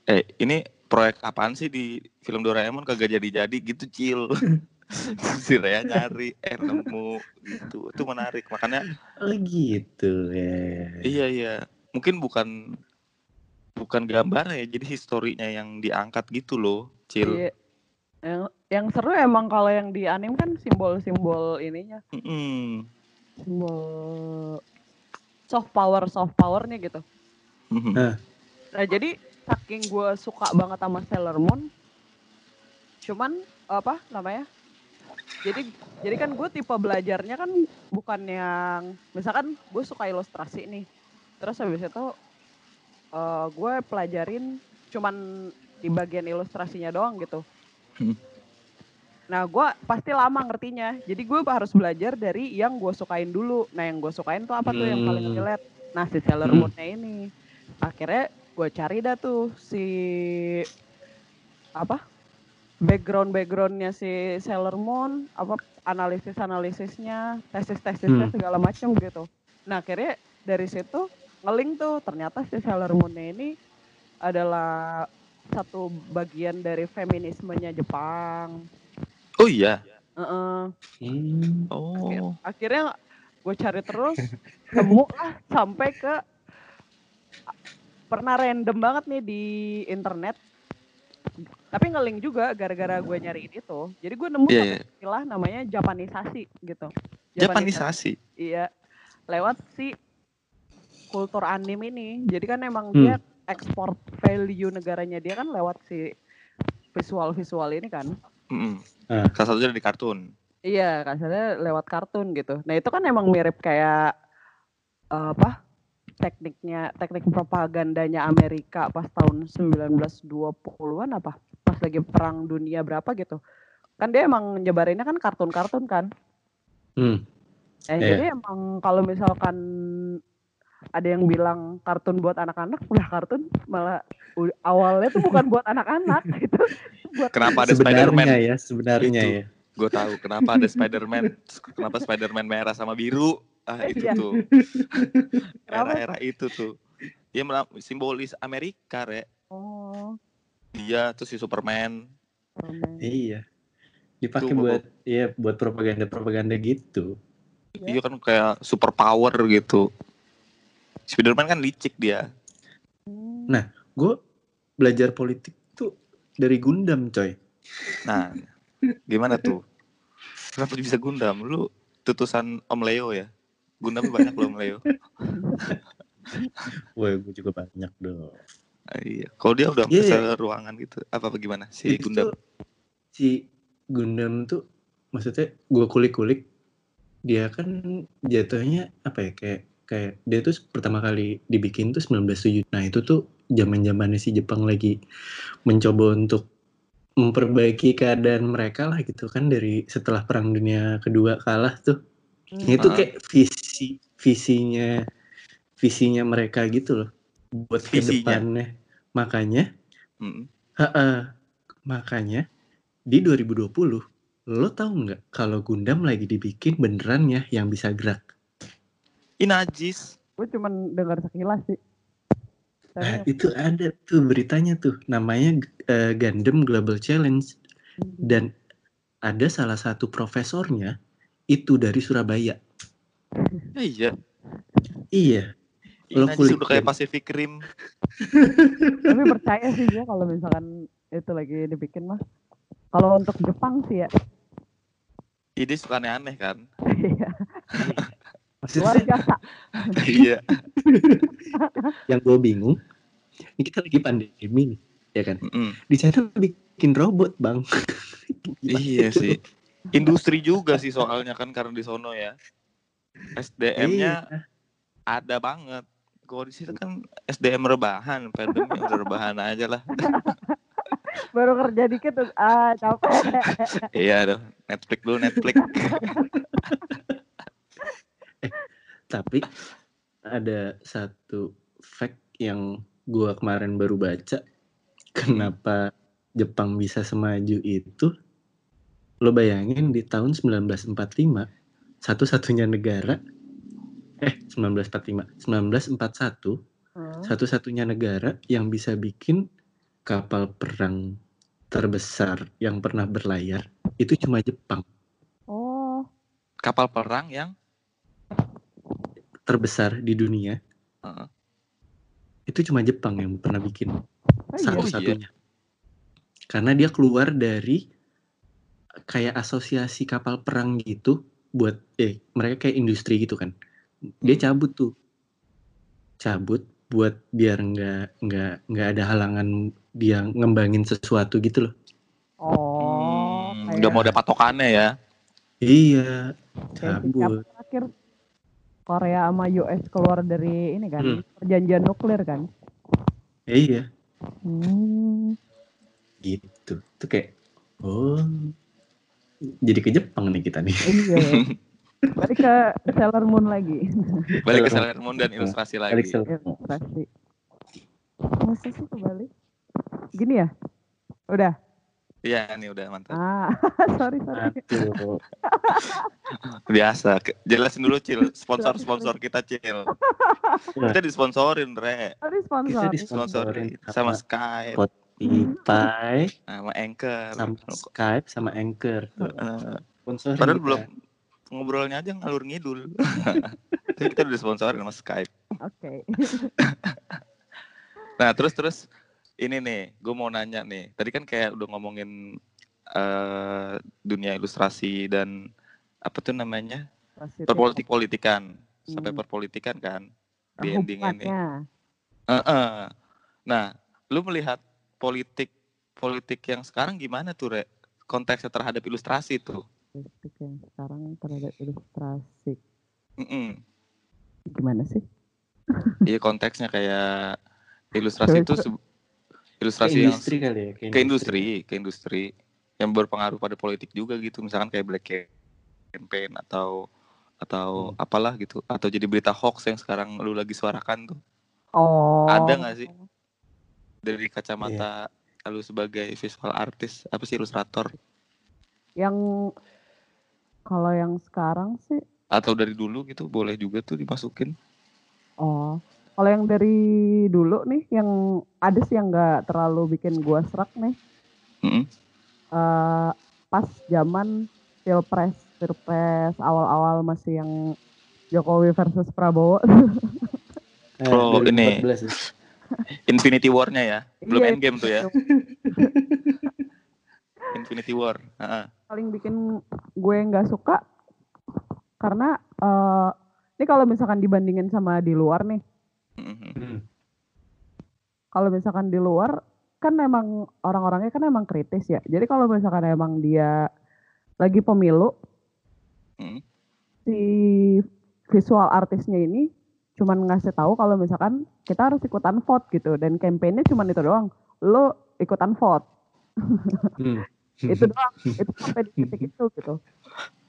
eh ini proyek apaan sih di film Doraemon? Kagak jadi-jadi gitu Cil. Si Rea nyari eh nemu gitu. Itu menarik. Makanya Oh gitu ya. Iya iya, mungkin bukan bukan gambar ya, jadi historinya yang diangkat gitu loh, Cil. iya. Yang, yang seru emang kalau yang di anime kan simbol-simbol ininya, Mm-mm. simbol soft power soft powernya gitu. Mhm. Nah jadi saking gue suka banget sama Sailor Moon, cuman apa namanya? Jadi jadi kan gue tipe belajarnya kan bukan yang misalkan gue suka ilustrasi nih, terus habis itu eh, gue pelajarin cuman di bagian ilustrasinya doang gitu. Hmm. Nah gue pasti lama ngertinya, jadi gue harus belajar dari yang gue sukain dulu. Nah yang gue sukain tuh apa tuh yang paling Hmm. relate? Nah si Sailor Hmm. Moon-nya ini. Akhirnya gue cari dah tuh si apa background backgroundnya si Sailor Moon apa analisis analisisnya tesis tesisnya Hmm. segala macam gitu nah akhirnya dari situ ngeling tuh ternyata si Sailor Moon-nya ini adalah satu bagian dari feminismenya Jepang Oh iya. Heeh. Hmm. Oh. akhirnya gue cari terus temu lah sampai ke pernah random banget nih di internet tapi ngeling juga gara-gara gue nyariin itu jadi gue nemu Iya, satu iya. istilah namanya Japanisasi gitu Japanisasi. iya lewat si kultur anime ini. Jadi kan emang Hmm. dia ekspor value negaranya dia kan lewat si visual-visual ini kan. Mm-mm. Ah. Salah satunya di kartun. Iya, kasarnya lewat kartun gitu. Nah, itu kan emang mirip kayak eh, apa? Tekniknya, teknik propagandanya Amerika pas tahun 1920-an apa? Pas lagi perang dunia berapa gitu. Kan dia emang nyebarinnya kan kartun-kartun kan. Hmm. Eh, Iya. jadi emang kalau misalkan ada yang bilang kartun buat anak-anak, udah kartun malah awalnya tuh bukan buat anak-anak gitu. Buat Kenapa ada Spider-Man? Sebenarnya ya, sebenarnya Itu. ya. Gue tahu kenapa ada Spider-Man. Kenapa Spider-Man merah sama biru? Ah itu Iya. tuh. Era-era itu tuh. Dia simbolis Amerika, Re. Oh, Dia tuh si Superman. permen. Iya. Dipakai Tuh, buat iya buat propaganda-propaganda gitu. Iya. Dia kan kayak super power gitu. Spider-Man kan licik dia. Nah. Gue belajar politik tuh dari Gundam, coy. Nah, gimana tuh? Kenapa bisa Gundam? Lu tutusan Om Leo ya? Gundam banyak loh Om Leo. Wah, gue juga banyak dong. Ah, iya. Kalau dia udah Iya, ke iya. ruangan gitu. Apa apa gimana? Si Itu Gundam. tuh, si Gundam tuh maksudnya gue kulik-kulik dia kan jatuhnya apa ya kayak kayak dia tuh pertama kali dibikin tuh 1907. Nah, itu tuh zaman-zamannya si Jepang lagi mencoba untuk memperbaiki keadaan mereka lah gitu kan dari setelah perang dunia kedua kalah tuh. Hmm. Itu Ah. kayak visi visinya visinya mereka gitu loh buat ke Visinya? depannya. Makanya Mm. Ha-ha. Makanya di 2020 lo tahu nggak kalau Gundam lagi dibikin beneran ya yang bisa gerak. Ih najis. Gue cuman dengar sekilas sih. Nah, itu ada tuh beritanya tuh namanya eh, Gundam Global Challenge dan ada salah satu profesornya itu dari Surabaya. Ya, iya. Iya, Lo kulik udah kayak. Pacific Rim. tapi percaya sih dia kalau misalkan itu lagi dibikin mah. Kalau untuk Jepang sih ya. Dia suka aneh-aneh kan. Iya, luar biasa. iya. yang gue bingung, ini kita lagi pandemi nih, ya kan? Mm-mm. Di sana bikin robot bang. Iya itu? sih. Industri juga sih soalnya kan karena di sono ya. SDM-nya Iya. ada banget. Kalau di situ kan SDM rebahan, pandemi udah rebahan aja lah. Baru kerja dikit tuh, ah capek. iya dong, Netflix dulu Netflix. Tapi ada satu fact yang gua kemarin baru baca. Kenapa Jepang bisa semaju itu? Lo bayangin di tahun 1945 satu-satunya negara eh 1945 1941 Hmm. satu-satunya negara yang bisa bikin kapal perang terbesar yang pernah berlayar itu cuma Jepang Oh, Kapal perang yang terbesar di dunia Heeh. itu cuma Jepang yang pernah bikin oh iya. satu-satunya karena dia keluar dari kayak asosiasi kapal perang gitu buat eh mereka kayak industri gitu kan dia cabut tuh cabut buat biar nggak nggak nggak ada halangan dia ngembangin sesuatu gitu loh Oh, Hmm, udah mau ada patokannya ya. iya cabut terakhir Korea sama US keluar dari ini kan, Hmm. perjanjian nuklir kan. iya Hmm. gitu tuh kayak oh jadi ke Jepang nih kita nih Iya. ya. Balik ke Sailor Moon lagi. Balik ke Sailor Moon dan ilustrasi Balik lagi. Ilustrasi. Masa sih kebalik? Gini ya? Udah. Iya, nih udah mantap. Ah, sorry sorry. Aduh. Biasa. Jelasin dulu Cil, sponsor-sponsor kita Cil. Wah. Kita disponsorin, Re. Sponsor. Kita disponsorin Sponsorin sama Skype, Spotify sama Anchor. sama Skype sama Anchor. Eh, Sponsorin Padahal kita. belum ngobrolnya aja ngalur ngidul. Tapi kita udah sponsorin sama Skype. Oke. Nah terus terus ini nih, gue mau nanya nih. Tadi kan kayak udah ngomongin eh dunia ilustrasi dan apa tuh namanya perpolitik politikan. sampai Hmm. perpolitikan kan di endingnya nih. Hubungannya. Heeh. Nah, lu melihat politik politik yang sekarang gimana tuh, Re? Konteksnya terhadap ilustrasi tuh. Listrik yang sekarang terhadap ilustrasi. Mm-mm. Gimana sih? Iya konteksnya kayak ilustrasi itu se- Ke ilustrasi yang industri kali ya. ke industri, ke industri yang berpengaruh pada politik juga gitu. Misalkan kayak black campaign atau atau Hmm. apalah gitu atau jadi berita hoax yang sekarang lu lagi suarakan tuh. Oh. Ada nggak sih? Dari kacamata Iya. lu sebagai visual artist, apa sih ilustrator Yang kalau yang sekarang sih, atau dari dulu gitu boleh juga tuh dimasukin. oh, kalau yang dari dulu nih, yang ada sih yang nggak terlalu bikin gua serak nih. Mm-mm. eh, pas zaman pilpres, pilpres awal-awal masih yang Jokowi versus Prabowo. Eh, Oh, ini. 2014. Infinity War-nya ya. Belum Iya, Endgame tuh ya. Infinity War. Heeh. paling bikin gue nggak suka karena eh ini kalau misalkan dibandingin sama di luar nih, Hmm. kalau misalkan di luar kan emang orang-orangnya kan emang kritis ya. Jadi kalau misalkan emang dia lagi pemilu, Hmm. si visual artisnya ini cuman ngasih tahu kalau misalkan kita harus ikutan vote gitu dan kampanye cuman itu doang. Lo ikutan vote. Hmm. itu doang itu sampai di titik itu gitu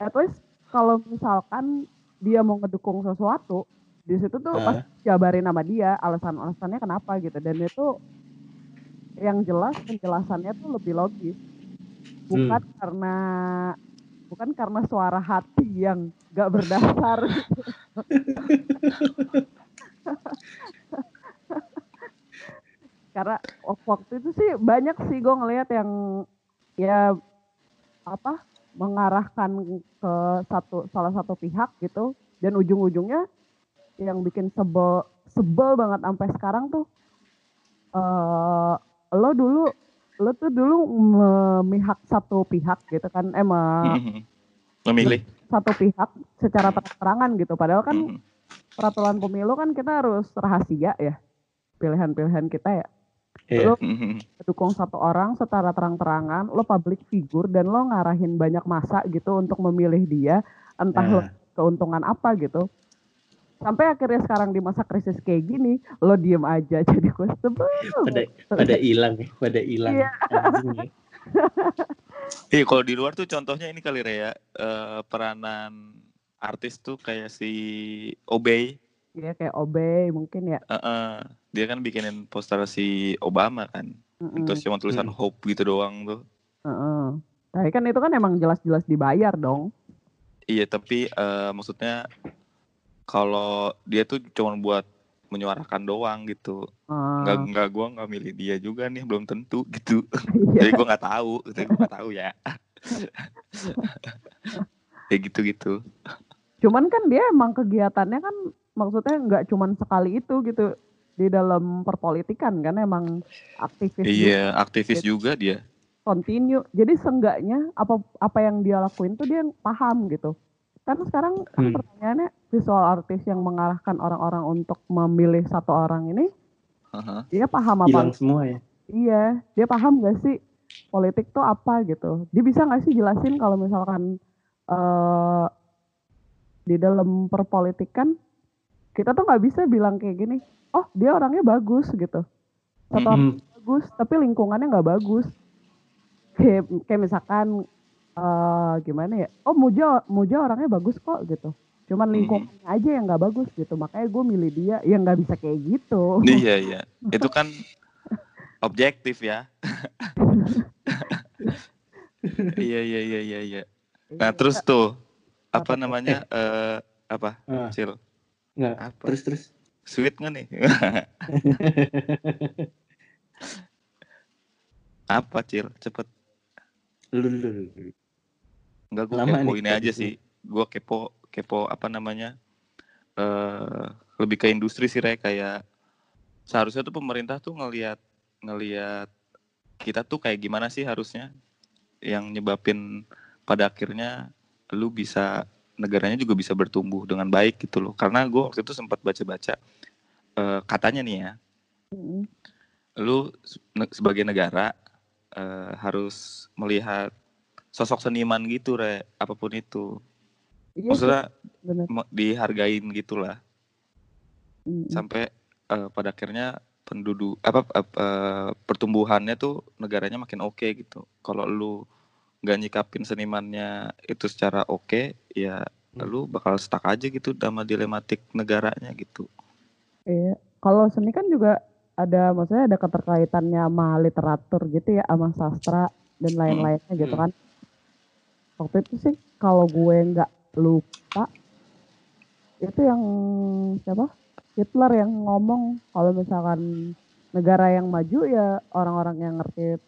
at least kalau misalkan dia mau ngedukung sesuatu di situ tuh pasti jabarin sama dia alasan-alasannya kenapa gitu. Dan itu yang jelas penjelasannya tuh lebih logis. Bukan karena bukan karena suara hati yang gak berdasar. Karena wak- waktu itu sih banyak sih gue ngelihat yang ya apa mengarahkan ke satu salah satu pihak gitu. Dan ujung-ujungnya yang bikin sebel sebel banget sampai sekarang tuh eh lo dulu lo tuh dulu memihak satu pihak gitu kan eh me- Mhm. Memilih. satu pihak secara terang-terangan gitu padahal kan Mhm. peraturan pemilu kan kita harus rahasia ya pilihan-pilihan kita ya Iya. lo dukung satu orang secara terang-terangan, lo public figure dan lo ngarahin banyak masa gitu untuk memilih dia, entah lo Nah, keuntungan apa gitu. Sampai akhirnya sekarang di masa krisis kayak gini, lo diem aja jadi gue sebel. pada pada hilang ya, pada hilang. Iya. Ya. Iya, kalau di luar tuh contohnya ini kali Rea, eh, peranan artis tuh kayak si Obey, Ya kayak Obey mungkin ya. Heeh. dia kan bikinin poster si Obama kan, Mm-mm, terus cuma tulisan Hmm. hope gitu doang tuh. mm-mm. Tapi kan itu kan emang jelas-jelas dibayar dong. Iya, tapi eh, maksudnya kalau dia tuh cuma buat menyuarakan doang gitu, nggak nggak gua nggak milih dia juga nih, belum tentu gitu. iya. Jadi gua nggak tahu, jadi gua nggak tahu ya. ya gitu-gitu. Cuman kan dia emang kegiatannya kan maksudnya nggak cuman sekali itu gitu di dalam perpolitikan kan emang aktivis juga. Iya, aktivis Gitu. juga dia. continue. Jadi seenggaknya apa apa yang dia lakuin tuh dia paham gitu. Kan sekarang kan Hmm. pertanyaannya visual artist yang mengarahkan orang-orang untuk memilih satu orang ini, Heeh. dia paham apa? Hilang semua ya. Iya, dia paham gak sih politik tuh apa gitu. Dia bisa gak sih jelasin kalau misalkan eh di dalam perpolitikan kita tuh nggak bisa bilang kayak gini, oh dia orangnya bagus gitu. Satu orang Mm-mm. bagus tapi lingkungannya nggak bagus kayak kayak misalkan eh gimana ya oh Muja Muja orangnya bagus kok gitu cuman lingkungannya aja yang nggak bagus gitu makanya gue milih dia yang nggak bisa kayak gitu Iya iya, itu kan objektif ya. iya iya iya iya. iya. Nah terus tuh apa namanya eh apa Ah, Cil? nggak. Apa? Terus terus. Sweet nggak nih? apa Cil? Cepet. Lu lu. lu. Enggak gue Lama kepo nih ini aja di sih. Gue kepo kepo apa namanya? eh lebih ke industri sih Re kayak seharusnya tuh pemerintah tuh ngelihat ngelihat kita tuh kayak gimana sih harusnya yang nyebabin pada akhirnya lu bisa negaranya juga bisa bertumbuh dengan baik gitu loh. Karena gue waktu itu sempat baca-baca eh, katanya nih ya, Mm. lu ne- sebagai negara eh, harus melihat sosok seniman gitu re, apa pun itu. Iya Maksudnya bener. dihargain gitulah Mm. sampai eh, pada akhirnya penduduk apa ap- eh, pertumbuhannya tuh negaranya makin oke gitu. Kalau lu nggak nyikapin senimannya itu secara oke, ya Hmm. lu bakal stuck aja gitu sama dilematik negaranya gitu. Iya. Kalau seni kan juga ada, maksudnya ada keterkaitannya sama literatur gitu ya, sama sastra dan lain-lainnya gitu Hmm. kan. Waktu itu sih kalau gue nggak lupa, itu yang siapa? Hitler yang ngomong kalau misalkan negara yang maju ya orang-orang yang ngerti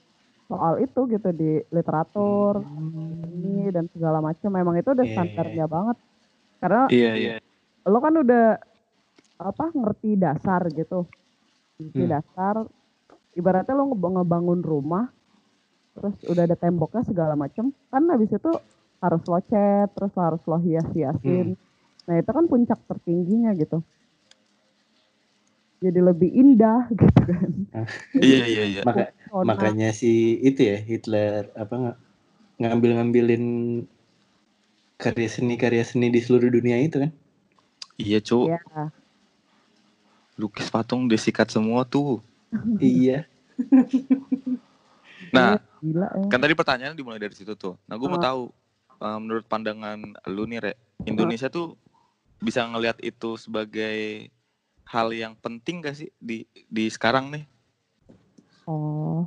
soal itu gitu di literatur, seni dan segala macam. Memang itu udah Iya, standarnya banget. Karena Iya iya. lo kan udah apa ngerti dasar gitu ngerti Hmm. dasar ibaratnya lo ngeb- ngebangun rumah terus udah ada temboknya segala macem kan habis itu harus lo cat terus lo harus lo hias-hiasin nah itu kan puncak tertingginya gitu jadi lebih indah gitu kan Iya iya iya. Maka, makanya si itu ya Hitler apa nggak ngambil-ngambilin karya seni karya seni di seluruh dunia itu kan? Iya, Cuk. ya Lukis patung disikat semua tuh. iya. Nah, gila ya kan tadi pertanyaan dimulai dari situ tuh. Nah, gue mau Ah. tahu eh, menurut pandangan lu nih, Re, Indonesia tuh bisa ngelihat itu sebagai hal yang penting gak sih di di sekarang nih? oh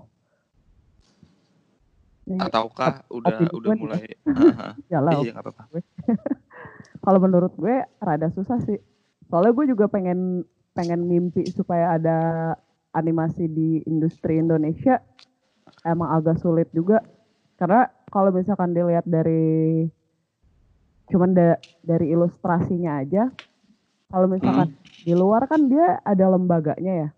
Ataukah udah opini udah gue nih. mulai Aha. ya lah, Iya, nggak apa-apa. kalau menurut gue rada susah sih. Soalnya gue juga pengen pengen mimpi supaya ada animasi di industri Indonesia emang agak sulit juga. Karena kalau misalkan dilihat dari cuman da- dari ilustrasinya aja, kalau misalkan di luar kan dia ada lembaganya ya,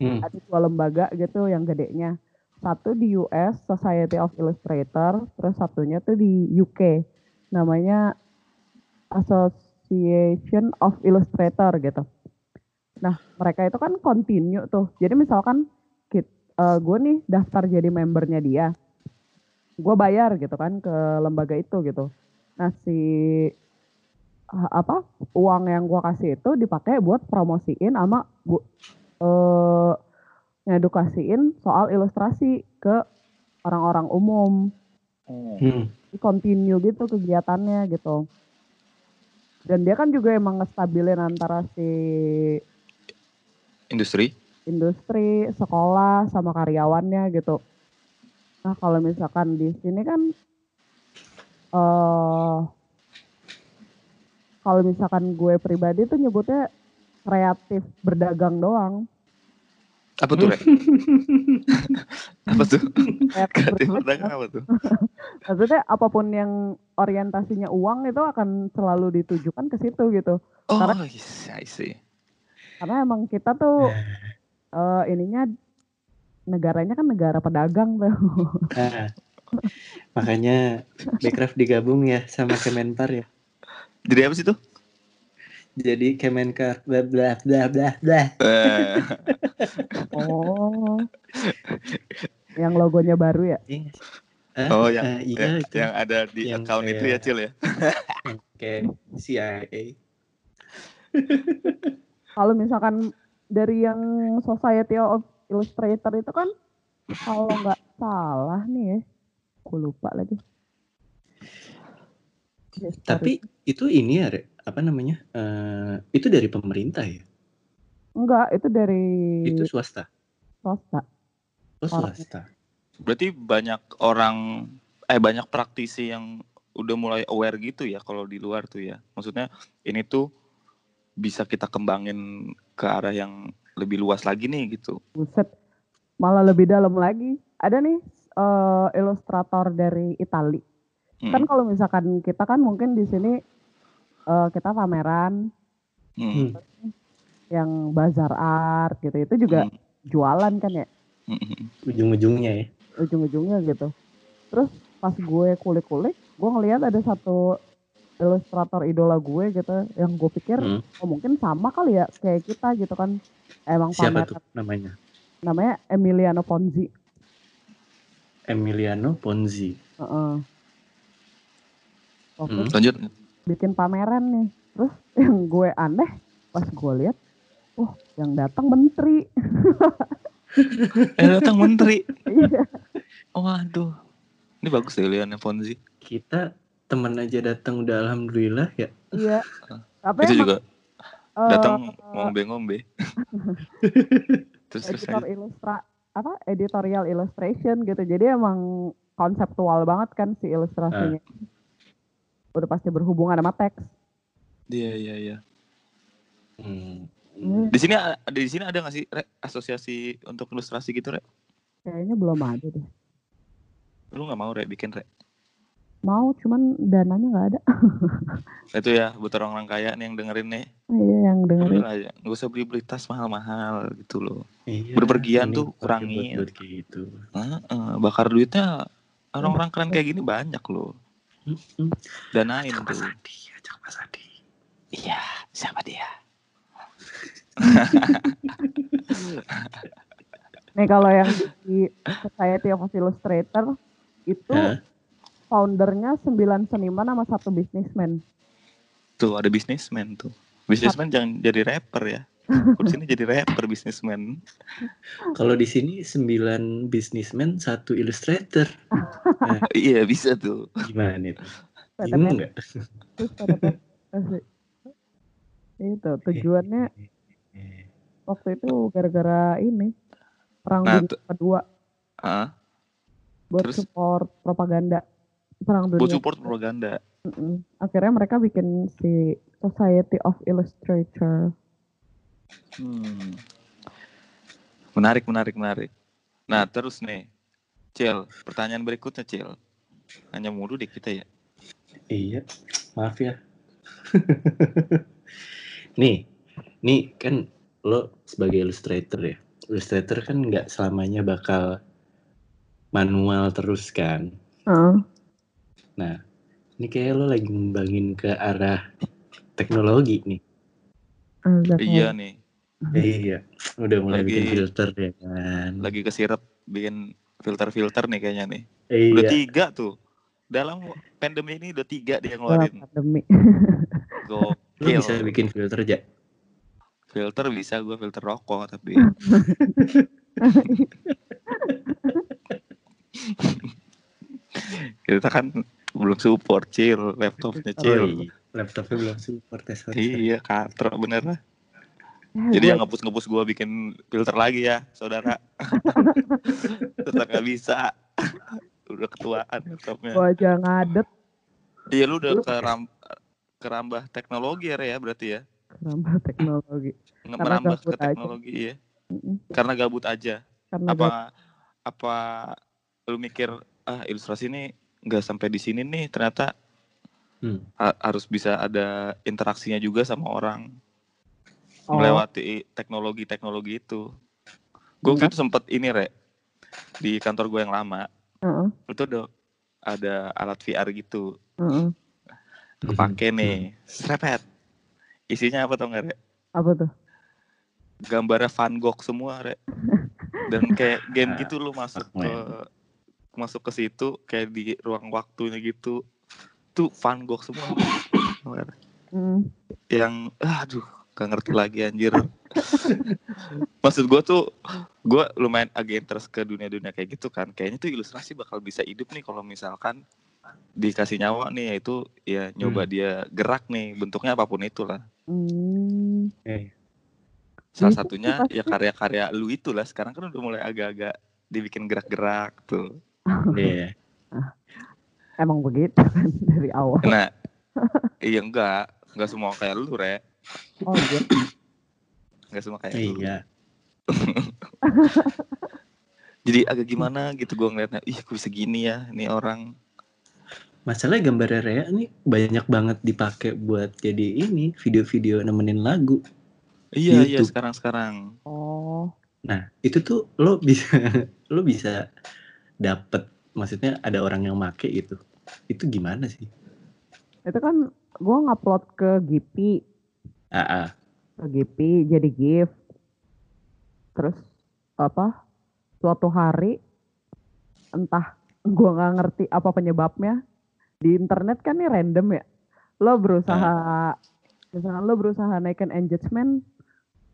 Hmm. ada dua lembaga gitu yang gedenya. Satu di US Society of Illustrator, terus satunya tuh di UK namanya Association of Illustrator gitu. Nah mereka itu kan continue tuh. Jadi misalkan kit, eh, gue nih daftar jadi membernya dia, gue bayar gitu kan ke lembaga itu gitu. Nah si eh, apa uang yang gue kasih itu dipakai buat promosiin sama gu- eh ngedukasiin soal ilustrasi ke orang-orang umum. Hmm. Jadi continue gitu kegiatannya gitu. Dan dia kan juga emang ngestabilin antara si Industri? industri, sekolah, sama karyawannya gitu. Nah kalau misalkan di sini kan, eh kalau misalkan gue pribadi tuh nyebutnya kreatif berdagang doang. Apa tuh, apa tuh? Kreatif Kreatif berdagang. apa tuh? Maksudnya apa pun yang orientasinya uang itu akan selalu ditujukan ke situ gitu. Oh, Karena- I see. Karena emang kita tuh eh, ininya negaranya kan negara pedagang tuh. Nah, makanya Backcraft digabung ya sama Kemenpar ya. Jadi apa sih tuh? Jadi Kemenkar bla bla bla bla bla. Eh, Oh. yang logonya baru ya? Iya oh, yang, Ah, iya yang, itu. yang ada di Yang account itu ya, kayak- Cil ya? Kayak CIA. Kalau misalkan dari yang Society of Illustrator itu kan kalau nggak salah nih ya, aku lupa lagi. Tapi itu ini ya, apa namanya? Eh, itu dari pemerintah ya? enggak, itu dari Itu swasta. swasta. Oh, Orang. swasta. Berarti banyak orang, eh banyak praktisi yang udah mulai aware gitu ya kalau di luar tuh ya. Maksudnya ini tuh bisa kita kembangin ke arah yang lebih luas lagi nih gitu. Buset, malah lebih dalam lagi. Ada nih eh, ilustrator dari Itali. Hmm, Kan kalau misalkan kita kan mungkin di sini eh, kita pameran hmm, Hmm. yang bazar art gitu, itu juga hmm, jualan kan ya hmm, hmm. Ujung-ujungnya ya. ujung-ujungnya gitu. Terus pas gue kulik-kulik, gue ngelihat ada satu ilustrator idola gue gitu yang gue pikir Hmm. oh mungkin sama kali ya kayak kita gitu kan emang Siapa pameran tuh namanya? namanya Emiliano Ponzi Emiliano Ponzi. Heeh. Waktu Hmm. Lanjut. bikin pameran nih terus yang gue aneh pas gue lihat oh yang datang menteri Eh datang menteri. iya Waduh. Ini bagus deh Leon Fonzi. Kita teman aja datang udah alhamdulillah ya. iya tapi Itu emang, juga eh, datang ngombe-ngombe. terus terus ilustra apa editorial illustration gitu jadi emang konseptual banget kan si ilustrasinya udah pasti berhubungan sama teks Iya iya iya. Hmm. Hmm, Di sini a- di sini ada nggak sih Rek, asosiasi untuk ilustrasi gitu Rek? kayaknya belum ada deh Lu nggak mau Rek bikin Rek? Mau cuman dananya nggak ada Itu ya buat orang-orang kaya nih yang dengerin nih. iya yang dengerin aja, nggak usah beli beli tas mahal-mahal gitu loh. Iya, Berpergian ini tuh pakai kurangin. buat-buat kayak gitu. Heeh, bakar duitnya orang-orang keren kayak gini banyak loh. Danain Ajak Mas tuh. Adi, ajak Mas Adi. Iya, siapa dia? nih kalau yang di Society of Illustrator itu Hah? Foundernya sembilan seniman sama satu bisnismen Tuh ada bisnismen tuh. Bisnismen jangan jadi rapper ya. Aku di sini jadi rapper bisnismen. Kalau di sini sembilan bisnismen, satu illustrator. Iya bisa tuh. Gimana itu? Bingung nggak? terus pada asik. itu tujuannya waktu itu gara-gara ini perang Nah, dunia kedua Ah, buat terus? support propaganda perang buat dunia support propaganda. Mm-mm. akhirnya mereka bikin si Society of Illustrator Hmm. Menarik, menarik, menarik. Nah, terus nih, Cil, pertanyaan berikutnya, Cil. Hanya mulu deh kita ya. Iya, maaf ya. nih, nih kan lo sebagai illustrator ya. Illustrator kan nggak selamanya bakal manual terus kan. Heeh. Nah, ini kayak lo lagi ngembangin ke arah teknologi nih. Iya nih, Iya, udah mulai Lagi- bikin filter ya kan. lagi kesirep bikin filter-filter nih kayaknya nih. Udah Iya, tiga tuh. Dalam pandemi ini udah tiga dia ngeluarin. pandemi lo Gokil. bisa bikin filter aja. Filter bisa gue filter rokok tapi kita kan belum support cil laptopnya Oh, cil. iya. Laptopnya belum support ya, sorry, sorry. Iya, katro bener lah. Ya, Jadi yang ngepus-ngepus gue bikin filter lagi ya, saudara. Tetap gak bisa. Udah ketuaan laptopnya. gua aja ngadet Iya, lu udah keram kerambah teknologi ya, Re, ya berarti ya. nambah teknologi Merambah ke gabut aja. teknologi ya. Karena gabut aja. karena Apa gak- apa lu mikir ah ilustrasi ini nggak sampai di sini nih ternyata Hmm. ha- harus bisa ada interaksinya juga sama orang. Oh, melewati teknologi-teknologi itu. Gue waktu itu sempet ini re di kantor gue yang lama. Heeh, itu ada ada alat VR gitu. Heeh. kepake nih. Serepet. Isinya apa tau nggak re? Apa tuh? Gambarnya Van Gogh semua re. Dan kayak game gitu lu masuk ke masuk ke situ kayak di ruang waktunya gitu. Tuh Van Gogh semua. Mm. yang aduh gak ngerti lagi anjir. Maksud gue tuh gue lumayan agak interest ke dunia-dunia kayak gitu kan. Kayaknya tuh ilustrasi bakal bisa hidup nih kalau misalkan dikasih nyawa nih yaitu ya nyoba dia gerak nih bentuknya apa pun itulah Hmm. Eh, salah satunya ya karya-karya lu itu lah sekarang kan udah mulai agak-agak dibikin gerak-gerak tuh Iya. emang begitu kan dari awal. Nah iya enggak. Enggak semua kayak lu re. Oh iya. Enggak semua kayak lu. Iya. jadi agak gimana gitu gue ngeliatnya? Ih kok bisa gini ya ini orang. Masalahnya gambar Rea nih banyak banget dipakai buat jadi ini video-video nemenin lagu. iya iya YouTube. sekarang sekarang oh. Nah, itu tuh lo bisa lo bisa dapet maksudnya ada orang yang make gitu. Itu gimana sih? itu kan gue ngupload ke Gipi, Ah, ah. ke Gipi jadi gift. Terus apa? Suatu hari entah gue nggak ngerti apa penyebabnya di internet kan nih random ya. Lo berusaha, misalnya lo berusaha naikin engagement,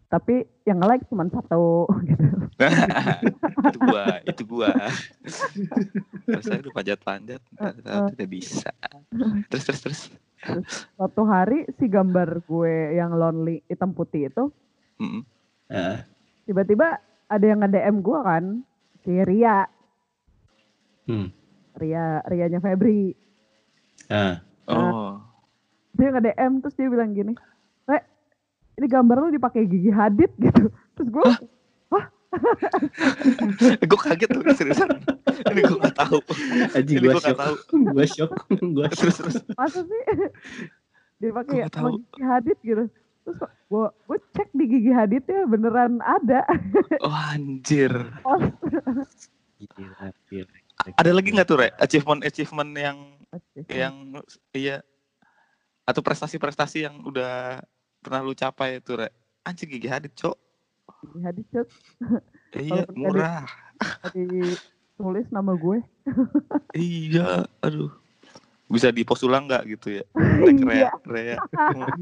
tapi yang like cuma satu gitu. itu gua, itu gua. Terus saya udah panjat-panjat, tidak bisa. Terus terus terus. Suatu hari si gambar gue yang lonely hitam putih itu Mm-mm. Ah. tiba-tiba ada yang nge-DM gue kan si Ria Hmm. Ria Rianya Febri Ah. Oh. dia nge-DM terus dia bilang gini ini gambar lu dipakai Gigi Hadid gitu terus gue gue kaget tuh seriusan. Ini gue gak tahu. Aji gue gak shock. tahu. gua shock. gua shock. Terus terus. masa sih sama tahu. Gigi Hadid gitu terus gue gue cek di Gigi Hadid ya beneran ada Oh anjir. oh Gila, gila. Ada lagi nggak tuh, Re? Achievement achievement yang yang iya atau prestasi-prestasi yang udah pernah lu capai itu, Re? Anjir gigi hadid, Cok. Gigi Hadid Cuk. Iya, Kalau murah. tulis nama gue Iya, aduh. Bisa di post ulang nggak gitu ya? Iya. Rea, Rea.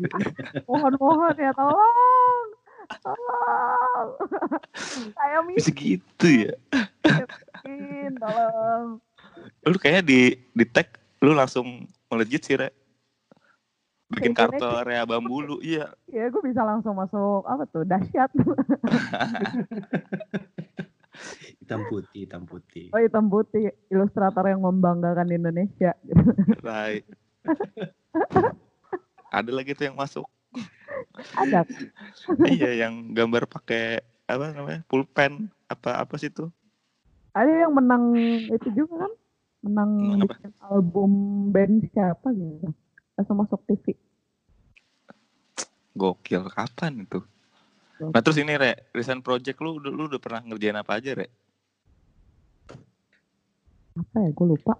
mohon-mohon ya tolong tolong saya Bisa gitu ya? miskin tolong Lu kayaknya di di tag lu langsung melejit sih, Re. Bikin kartu Rea Bambulu, iya. ya gue bisa langsung masuk apa tuh dahsyat Hitam putih, hitam putih. oh hitam putih ilustrator yang membanggakan Indonesia Right. Ada lagi tuh yang masuk. ada iya, yang gambar pakai apa namanya? Pulpen apa apa sih tuh? ada yang menang itu juga kan menang Menang album band siapa gitu langsung masuk TV Gokil, kapan itu? Nah terus ini Re, recent project lu, udah- lu udah pernah ngerjain apa aja Re? apa ya gue lupa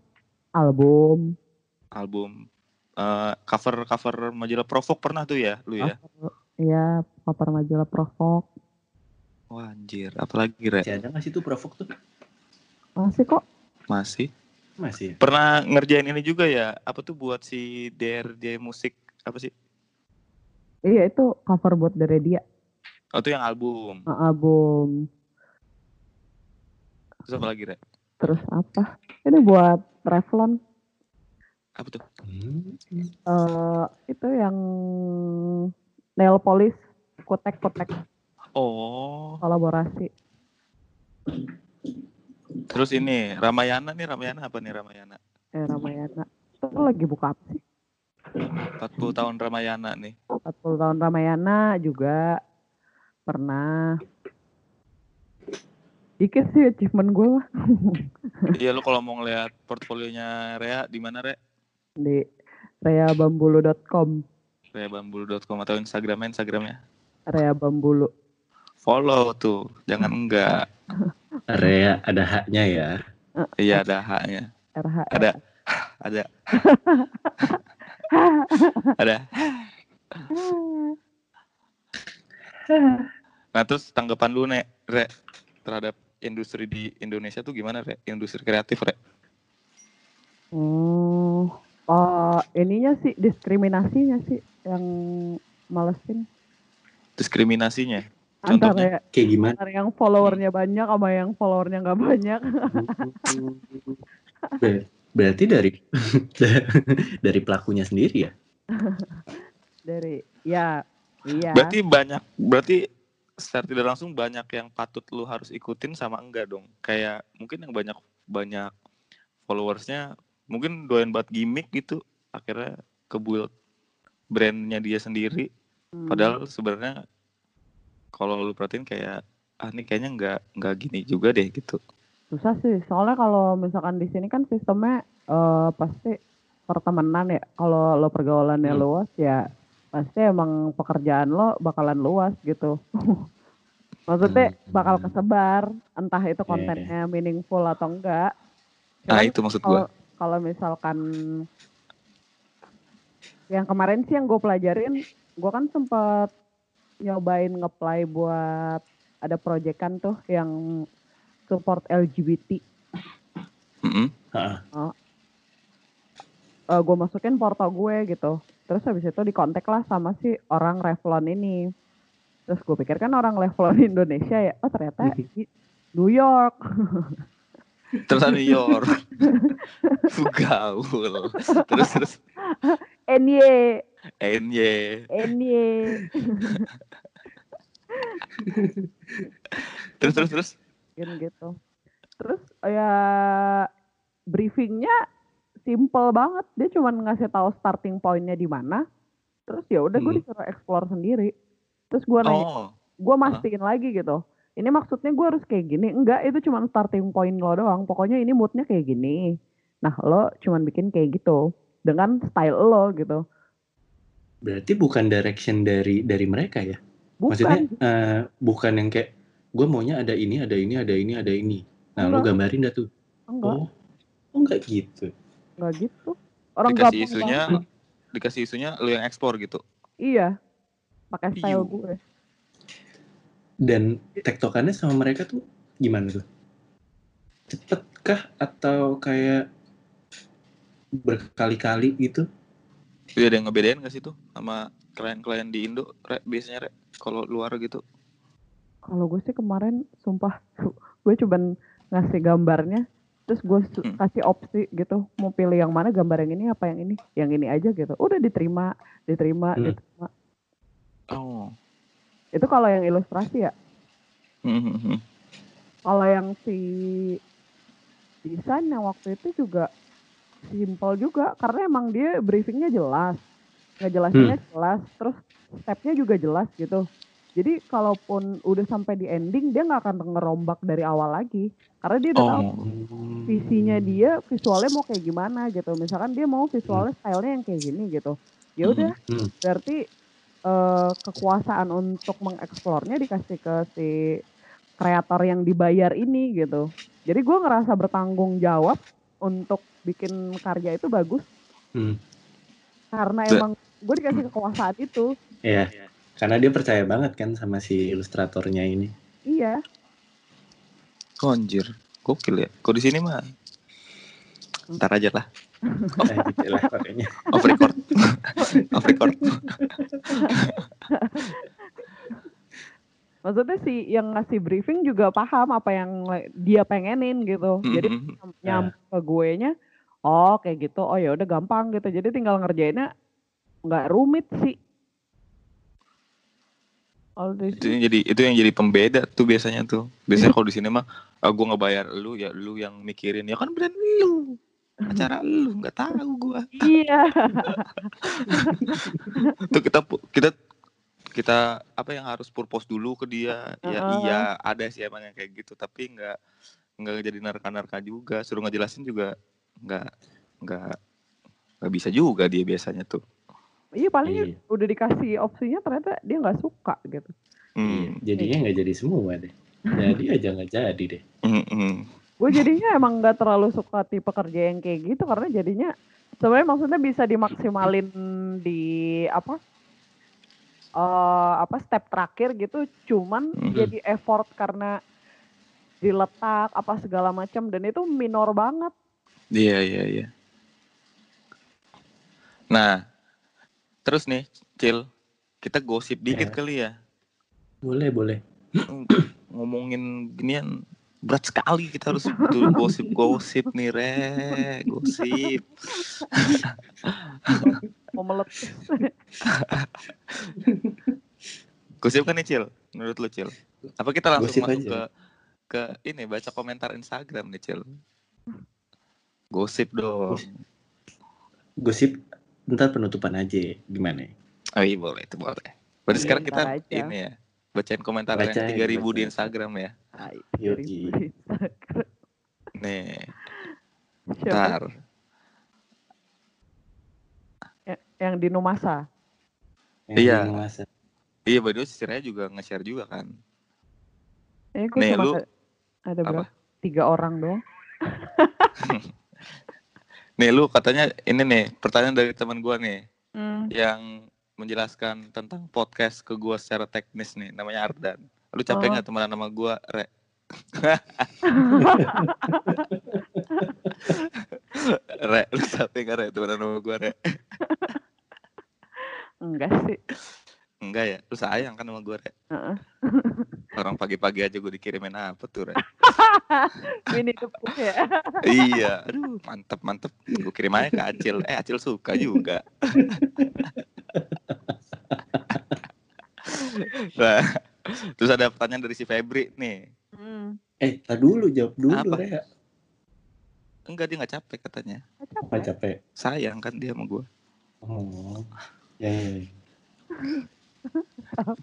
album Album eh, cover cover majalah Provok pernah tuh ya lu ya? Iya, cover majalah Provok. Wah anjir, apalagi Re? Masih ada nggak sih tuh provok tuh? Masih kok. Masih? Masih. ya? Pernah ngerjain ini juga ya? Apa tuh buat si DRJ musik apa sih? Iya, itu cover buat dari dia. Oh itu yang album. Nah, album. Terus apa lagi Re? Terus apa? Ini buat Revlon. Apa tuh? Hmm. eh itu yang nail polish kotek-kotek Oh, kolaborasi. Terus ini Ramayana nih Ramayana apa nih Ramayana? Eh, Ramayana. Itu lagi buka apa sih? 40 tahun Ramayana nih. 40 tahun Ramayana juga pernah. Dikit sih achievement gue mah. Iya lu kalau mau ngeliat portfolionya Rea di mana Re? di reabambulu.com. reabambulu.com atau Instagramnya Instagramnya. Rea Bambulu. Follow tuh, jangan enggak. Area ada haknya ya. Iya ada haknya. RH. Ada ada ada. Nah terus tanggapan lu nek Re terhadap industri di Indonesia tuh gimana Re? Industri kreatif Re? Hmm, oh, ininya sih diskriminasinya sih yang malesin Diskriminasinya. Antara Kayak gimana? antara yang followernya banyak sama yang followernya nggak banyak. Ber- Berarti dari dari pelakunya sendiri ya? Dari ya iya. Berarti banyak berarti secara tidak langsung banyak yang patut lu harus ikutin sama enggak dong. Kayak mungkin yang banyak banyak followersnya mungkin doyan buat gimmick gitu akhirnya kebuild brandnya dia sendiri Hmm. padahal sebenarnya kalau lu perhatiin kayak ah ini kayaknya nggak nggak gini juga deh gitu susah sih. Soalnya kalau misalkan di sini kan sistemnya eh, pasti pertemanan ya. Kalau lo pergaulannya Hmm. luas ya pasti emang pekerjaan lo bakalan luas gitu. Maksudnya Hmm. bakal kesebar, entah itu Iya. kontennya meaningful atau enggak. nah Cuman itu maksud gua kalau misalkan yang kemarin sih yang gue pelajarin, gue kan sempet nyobain ngeplay buat ada proyekan tuh yang support LGBT. Mm-mm. Heeh. Eh gue masukin porto gue gitu. Terus habis itu dikontak lah sama si orang Revlon ini. Terus gue pikir kan orang Revlon Indonesia ya. Oh ternyata di New York. Terus ada New York. Gaul. Terus terus NY, NY. NY. Terus terus terus. Gitu gitu. Terus ya briefingnya simple banget. Dia cuma ngasih tahu starting pointnya di mana. Terus ya udah gue Hmm. disuruh explore sendiri. Terus gue nanya, Oh. gue mastiin lagi gitu. Ini maksudnya gue harus kayak gini. Enggak, itu cuma starting point lo doang. Pokoknya ini moodnya kayak gini. Nah, lo cuma bikin kayak gitu. Dengan style lo gitu. Berarti bukan direction dari dari mereka ya? Bukan. Maksudnya eh, bukan yang kayak gue maunya ada ini, ada ini, ada ini, ada ini. Nah, lo Enggak. gambarin dah tuh. enggak, Oh, oh enggak gitu. enggak gitu. Orang Dikasih isunya, banget. dikasih isunya lu yang ekspor gitu. Iya. Pakai style Iu. gue. Dan tektokannya sama mereka tuh gimana tuh? Cepet kah atau kayak berkali-kali gitu? Iya ada yang ngebedain gak sih tuh sama klien-klien di Indo Re, biasanya Re, kalau luar gitu. Kalau gue sih kemarin sumpah gue cuman ngasih gambarnya terus gue Hmm. kasih opsi gitu mau pilih yang mana gambar yang ini apa yang ini yang ini aja gitu udah diterima diterima Hmm. diterima Oh. itu kalau yang ilustrasi ya Hmm. kalau yang si desain yang waktu itu juga simple juga karena emang dia briefingnya jelas. Ngejelasinnya jelas terus stepnya juga jelas gitu. Jadi kalaupun udah sampai di ending dia nggak akan ngerombak dari awal lagi. Karena dia udah tahu Oh. visinya dia visualnya mau kayak gimana gitu. Misalkan dia mau visualnya stylenya yang kayak gini gitu. Ya udah Hmm. berarti eh, kekuasaan untuk mengeksplornya dikasih ke si kreator yang dibayar ini gitu. Jadi gue ngerasa bertanggung jawab untuk bikin karya itu bagus Hmm. karena emang gue dikasih kekuasaan itu Iya. Karena dia percaya banget kan sama si ilustratornya ini. iya Oh, anjir. Gokil ya. Kok di sini mah Ntar aja lah. Gitu lah pokoknya. Off record. Off record. maksudnya si yang ngasih briefing juga paham apa yang dia pengenin gitu jadi Mm-mm. nyam- nyampe ke gue nya oh kayak gitu. Oh ya udah gampang gitu. Jadi tinggal ngerjainnya nggak rumit sih. Itu yang jadi itu yang jadi pembeda tuh biasanya tuh. Biasanya kalau di sini mah ah, gue ngebayar lu ya lu yang mikirin. Ya kan brand lu. Acara lu nggak tahu gua. Iya. Tuh kita kita kita apa yang harus purpose dulu ke dia. Ya Heeh. iya ada sih emang yang kayak gitu. Tapi nggak nggak jadi narka-narka juga. Suruh ngejelasin juga nggak nggak nggak bisa juga dia biasanya tuh iya paling Iya. udah dikasih opsinya ternyata dia nggak suka gitu hmm. Jadinya nggak jadi semua deh. Jadi aja nggak jadi deh. Hmm, hmm. gue jadinya emang nggak terlalu suka tipe kerja yang kayak gitu karena jadinya sebenarnya maksudnya bisa dimaksimalin di apa eh apa step terakhir gitu cuman Mhm. jadi effort karena diletak apa segala macam dan itu minor banget Iya iya iya. Nah, terus nih, Cil, kita gosip dikit Ya. kali ya. Boleh boleh. Ngomongin ginian berat sekali kita harus betul gosip-gosip nih, Re. Gosip. mau meletus Gosip kan nih, Cil? Menurut lu, Cil? Apa kita langsung Gosip masuk aja. ke ke ini baca komentar Instagram nih, Cil? Gosip dong. Gosip ntar penutupan aja gimana? Oh iya boleh, itu boleh. Berarti Iya, sekarang kita aja. ini ya, bacain komentar yang Bacain, 3000 di bacain. Instagram ya. Instagram. Nih, ntar. Ya- yang di Numasa Yang Iya. di. Iya, by the way, si Raya juga nge-share juga kan. eh gue Nih, cuma lu- ada- ada apa? berapa tiga orang doang Nih, lu katanya ini nih, pertanyaan dari teman gua nih. Hmm. Yang menjelaskan tentang podcast ke gua secara teknis nih, namanya Ardan. Lu capek Oh. nggak temenan sama gua, Re? Re, lu capek nggak Re temenan sama gua, Re? Enggak sih. Enggak ya, lu sayang kan sama gua, Re? Orang pagi-pagi aja gua dikirimin apa tuh, Re? Ini tepuk ya. iya, aduh, mantep mantep. Gue kirim aja ke Acil. Eh, Acil suka juga. nah, terus ada pertanyaan dari si Febri nih. Hmm. Eh, tak dulu jawab dulu Apa? Rea. Enggak dia nggak capek katanya. Nggak Apa capek. capek? Sayang kan dia sama gue. Oh. Ya, ya, ya.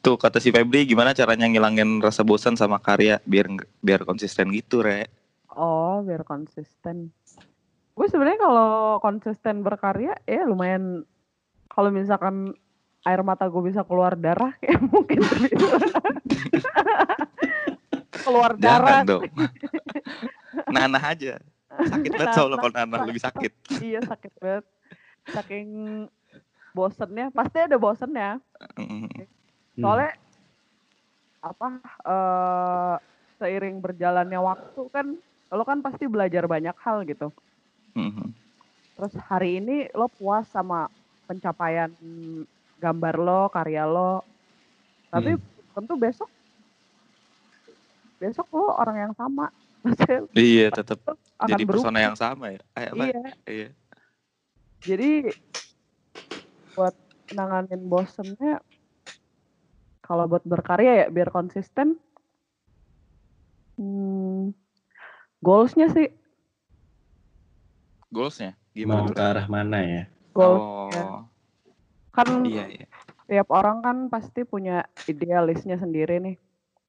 Tuh kata si Febri gimana caranya ngilangin rasa bosan sama karya biar biar konsisten gitu, Re. Oh, biar konsisten. Gue sebenarnya kalau konsisten berkarya ya lumayan kalau misalkan air mata gue bisa keluar darah kayak mungkin keluar darah Jangan dong. Nanah aja. Sakit banget soalnya kalau nanah lebih sakit. iya sakit banget saking bosennya pasti ada bosennya Mm, Hmm. soalnya apa eh seiring berjalannya waktu kan lo kan pasti belajar banyak hal gitu mm, terus hari ini lo puas sama pencapaian gambar lo karya lo? Tapi tentu besok besok lo orang yang sama. Maksudnya Iya, tetap jadi berubah. persona yang sama ya. Eh, apa? iya. Iya. jadi buat nanganin bosennya kalau buat berkarya ya biar konsisten hmm, goalsnya sih Goalsnya Mau gimana tuh? ke arah mana ya? goals ya. Oh, kan iya iya. tiap orang kan pasti punya idealisnya sendiri nih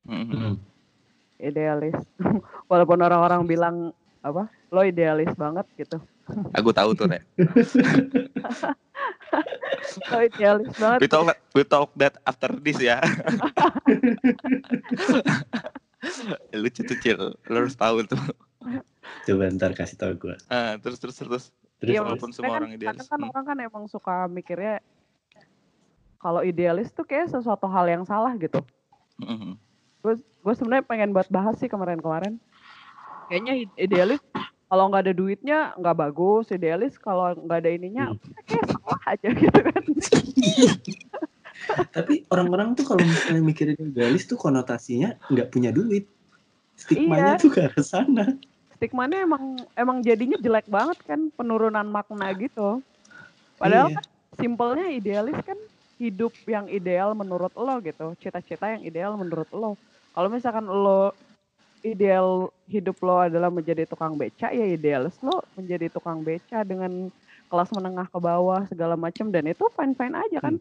Mm, Hmm. idealis walaupun orang-orang bilang apa lo idealis banget gitu Aku tahu tuh, Re. lo idealis banget We talk, we talk that after this ya. Lucu tuh, Cil. Lo harus tahu tuh. Coba ntar kasih tau gue. Ah, terus, terus, terus. Terus, terus. walaupun semua kan, orang idealis. kadang kan Hmm. orang kan emang suka mikirnya kalau idealis tuh kayak sesuatu hal yang salah gitu Mm, gue sebenarnya pengen buat bahas sih kemarin-kemarin kayaknya ide- idealis kalau nggak ada duitnya nggak bagus idealis kalau nggak ada ininya Hmm. kayak salah aja gitu kan Tapi orang-orang tuh kalau misalnya mikirin idealis tuh konotasinya nggak punya duit. Stigmanya Iya. tuh ke arah sana. Stigmanya emang emang jadinya jelek banget kan penurunan makna gitu padahal Iya. kan simpelnya idealis kan hidup yang ideal menurut lo gitu cita-cita yang ideal menurut lo kalau misalkan lo ideal hidup lo adalah menjadi tukang beca ya idealis lo menjadi tukang beca dengan kelas menengah ke bawah segala macam dan itu fine fine aja kan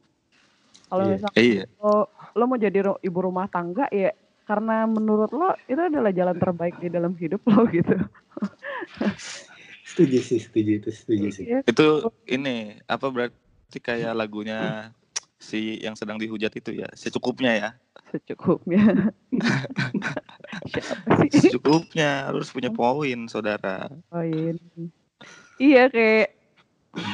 kalau Iya. misalkan Iya. lo lo mau jadi ibu rumah tangga ya karena menurut lo itu adalah jalan terbaik di dalam hidup lo gitu Setuju sih, setuju itu, setuju sih. Iya, Itu ini apa berarti kayak lagunya si yang sedang dihujat itu ya, secukupnya ya. secukupnya Secukupnya harus punya poin, saudara. poin iya kayak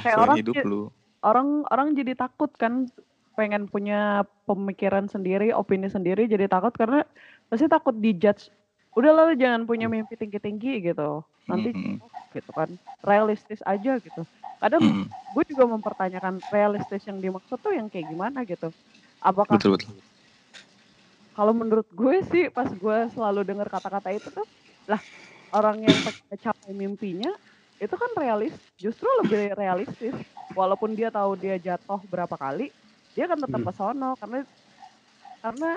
kayak orang hidup lu. orang orang jadi takut kan pengen punya pemikiran sendiri opini sendiri jadi takut karena pasti takut dijudge udah lah lu jangan punya mimpi tinggi tinggi gitu. Nanti Mm, gitu kan realistis aja gitu. Kadang mm, gue juga mempertanyakan realistis yang dimaksud tuh yang kayak gimana gitu. Apakah Betul betul. kalau menurut gue sih pas gue selalu dengar kata-kata itu tuh lah orang yang pengen capai mimpinya itu kan realis justru lebih realistis. Walaupun dia tahu dia jatuh berapa kali dia akan tetap Hmm. ke sono karena karena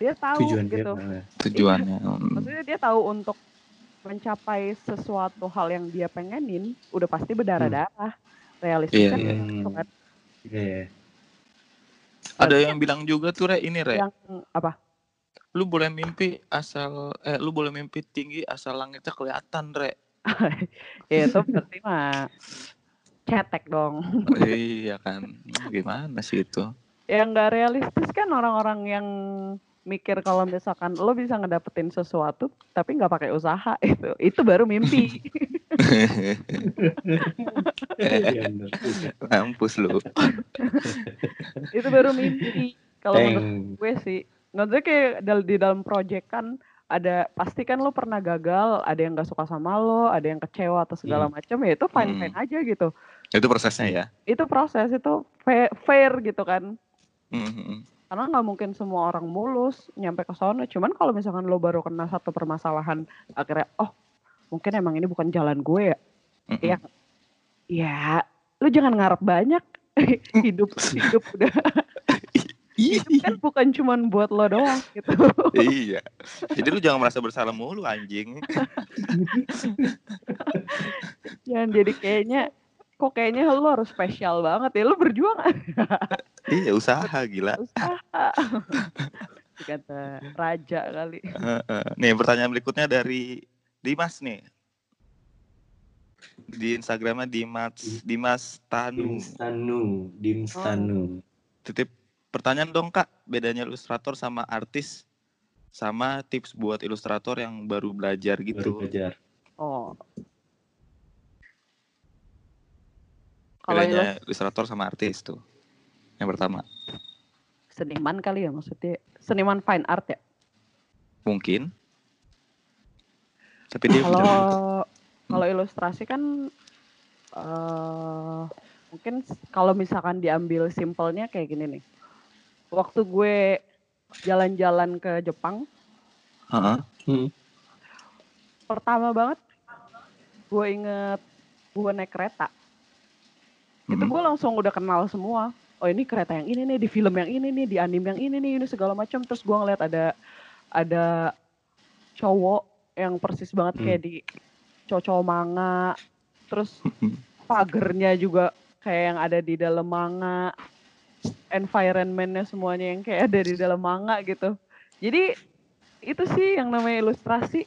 dia tahu Tujuan dia gitu mana? Tujuannya. mm. maksudnya dia tahu untuk mencapai sesuatu hal yang dia pengenin udah pasti berdarah-darah realistis Iya, kan iya. gitu kan Iya. Ada yang bilang juga tuh Re, ini Re. yang apa Lu boleh mimpi asal eh lu boleh mimpi tinggi asal langitnya kelihatan, Re. ya itu berarti mah cetek dong iya kan. Gimana sih itu? yang nggak realistis kan orang-orang yang mikir kalau misalkan lo bisa ngedapetin sesuatu tapi nggak pakai usaha itu itu baru mimpi. Mampus lu. itu baru mimpi kalau menurut gue sih maksudnya kayak di dalam project kan ada pasti kan lo pernah gagal ada yang gak suka sama lo ada yang kecewa atau segala Hmm. macam ya itu fine fine Hmm. aja gitu Itu prosesnya ya. itu proses itu fair, fair gitu kan Mhm. karena nggak mungkin semua orang mulus nyampe ke sana cuman kalau misalkan lo baru kena satu permasalahan akhirnya oh mungkin emang ini bukan jalan gue ya Mhm. Iya. ya lu jangan ngarep banyak hidup hidup udah hidup kan bukan cuman buat lo doang gitu iya. Jadi lu jangan merasa bersalah mulu anjing. jangan jadi kayaknya kok kayaknya lu harus spesial banget ya lu berjuang iya, usaha gila. usaha kata raja kali Heeh. Nih pertanyaan berikutnya dari Dimas nih. Di Instagramnya Dimas Dimas Tanu. Dimstanu, Dimstanu. Titip pertanyaan dong kak, bedanya ilustrator sama artis sama tips buat ilustrator yang baru belajar Baru gitu. belajar. oh kalau Bedanya ilustrator sama artis tuh. Yang pertama, seniman kali ya maksudnya seniman fine art ya mungkin. Tapi dia kalau kalau ilustrasi kan eh mungkin kalau misalkan diambil simpelnya kayak gini nih waktu gue jalan-jalan ke Jepang Heeh. Hmm. pertama banget gue inget gue naik kereta itu Mhm. gue langsung udah kenal semua. Oh ini kereta yang ini nih di film yang ini nih di anime yang ini nih ini segala macam. Terus gue ngeliat ada ada cowok yang persis banget Hmm. kayak di cowok manga. Terus pagernya juga kayak yang ada di dalam manga. Environmentnya semuanya yang kayak ada di dalam manga gitu. Jadi itu sih yang namanya ilustrasi.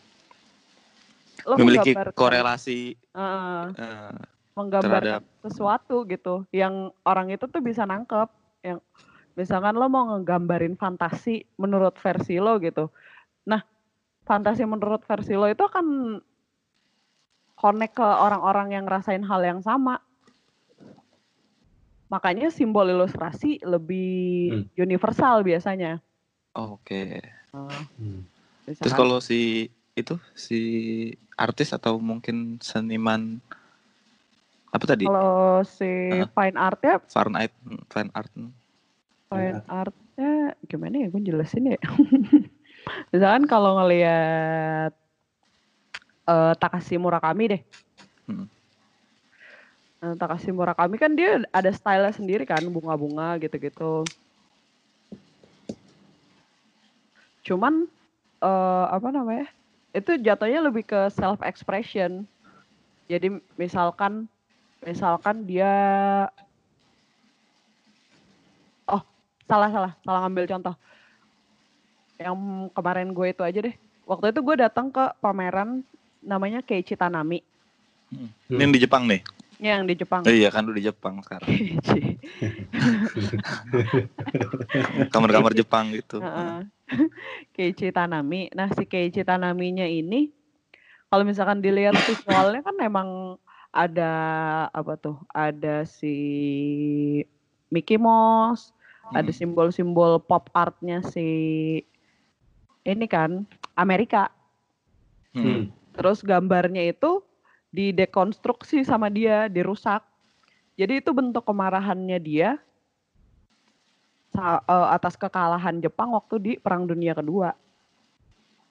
Lo memiliki korelasi. Eh, menggambarkan terhadap sesuatu gitu yang orang itu tuh bisa nangkep yang misalkan lo mau ngegambarin fantasi menurut versi lo gitu. Nah fantasi menurut versi lo itu akan connect ke orang-orang yang ngerasain hal yang sama. Makanya simbol ilustrasi lebih universal biasanya. Oke. Nah, Hmm. Terus misalkan- kalau si itu si artis atau mungkin seniman apa tadi? kalau si Heeh. fine artnya Fahrenheit fan art. Fine artnya gimana ya gue jelasin ya. Misalkan kalau ngelihat eh Takashi Murakami deh. Hmm. Nah, Takashi Murakami kan dia ada style sendiri kan, bunga-bunga gitu-gitu. Cuman eh apa namanya? Itu jatuhnya lebih ke self expression. Jadi misalkan misalkan dia oh salah salah salah ngambil contoh yang kemarin gue itu aja deh waktu itu gue datang ke pameran namanya Keiichi Tanami Hmm. Ini yang di Jepang nih. yang di Jepang Oh, iya kan lu di Jepang sekarang. Kamar-kamar Jepang gitu. Heeh. Keiichi Tanami nah si Keiichi Tanaminya ini kalau misalkan dilihat visualnya kan emang ada apa tuh ada si Mickey Mouse ada Hmm. simbol-simbol pop artnya si ini kan Amerika Hmm. Hmm. terus gambarnya itu didekonstruksi sama dia dirusak jadi itu bentuk kemarahannya dia eh, atas kekalahan Jepang waktu di Perang Dunia Kedua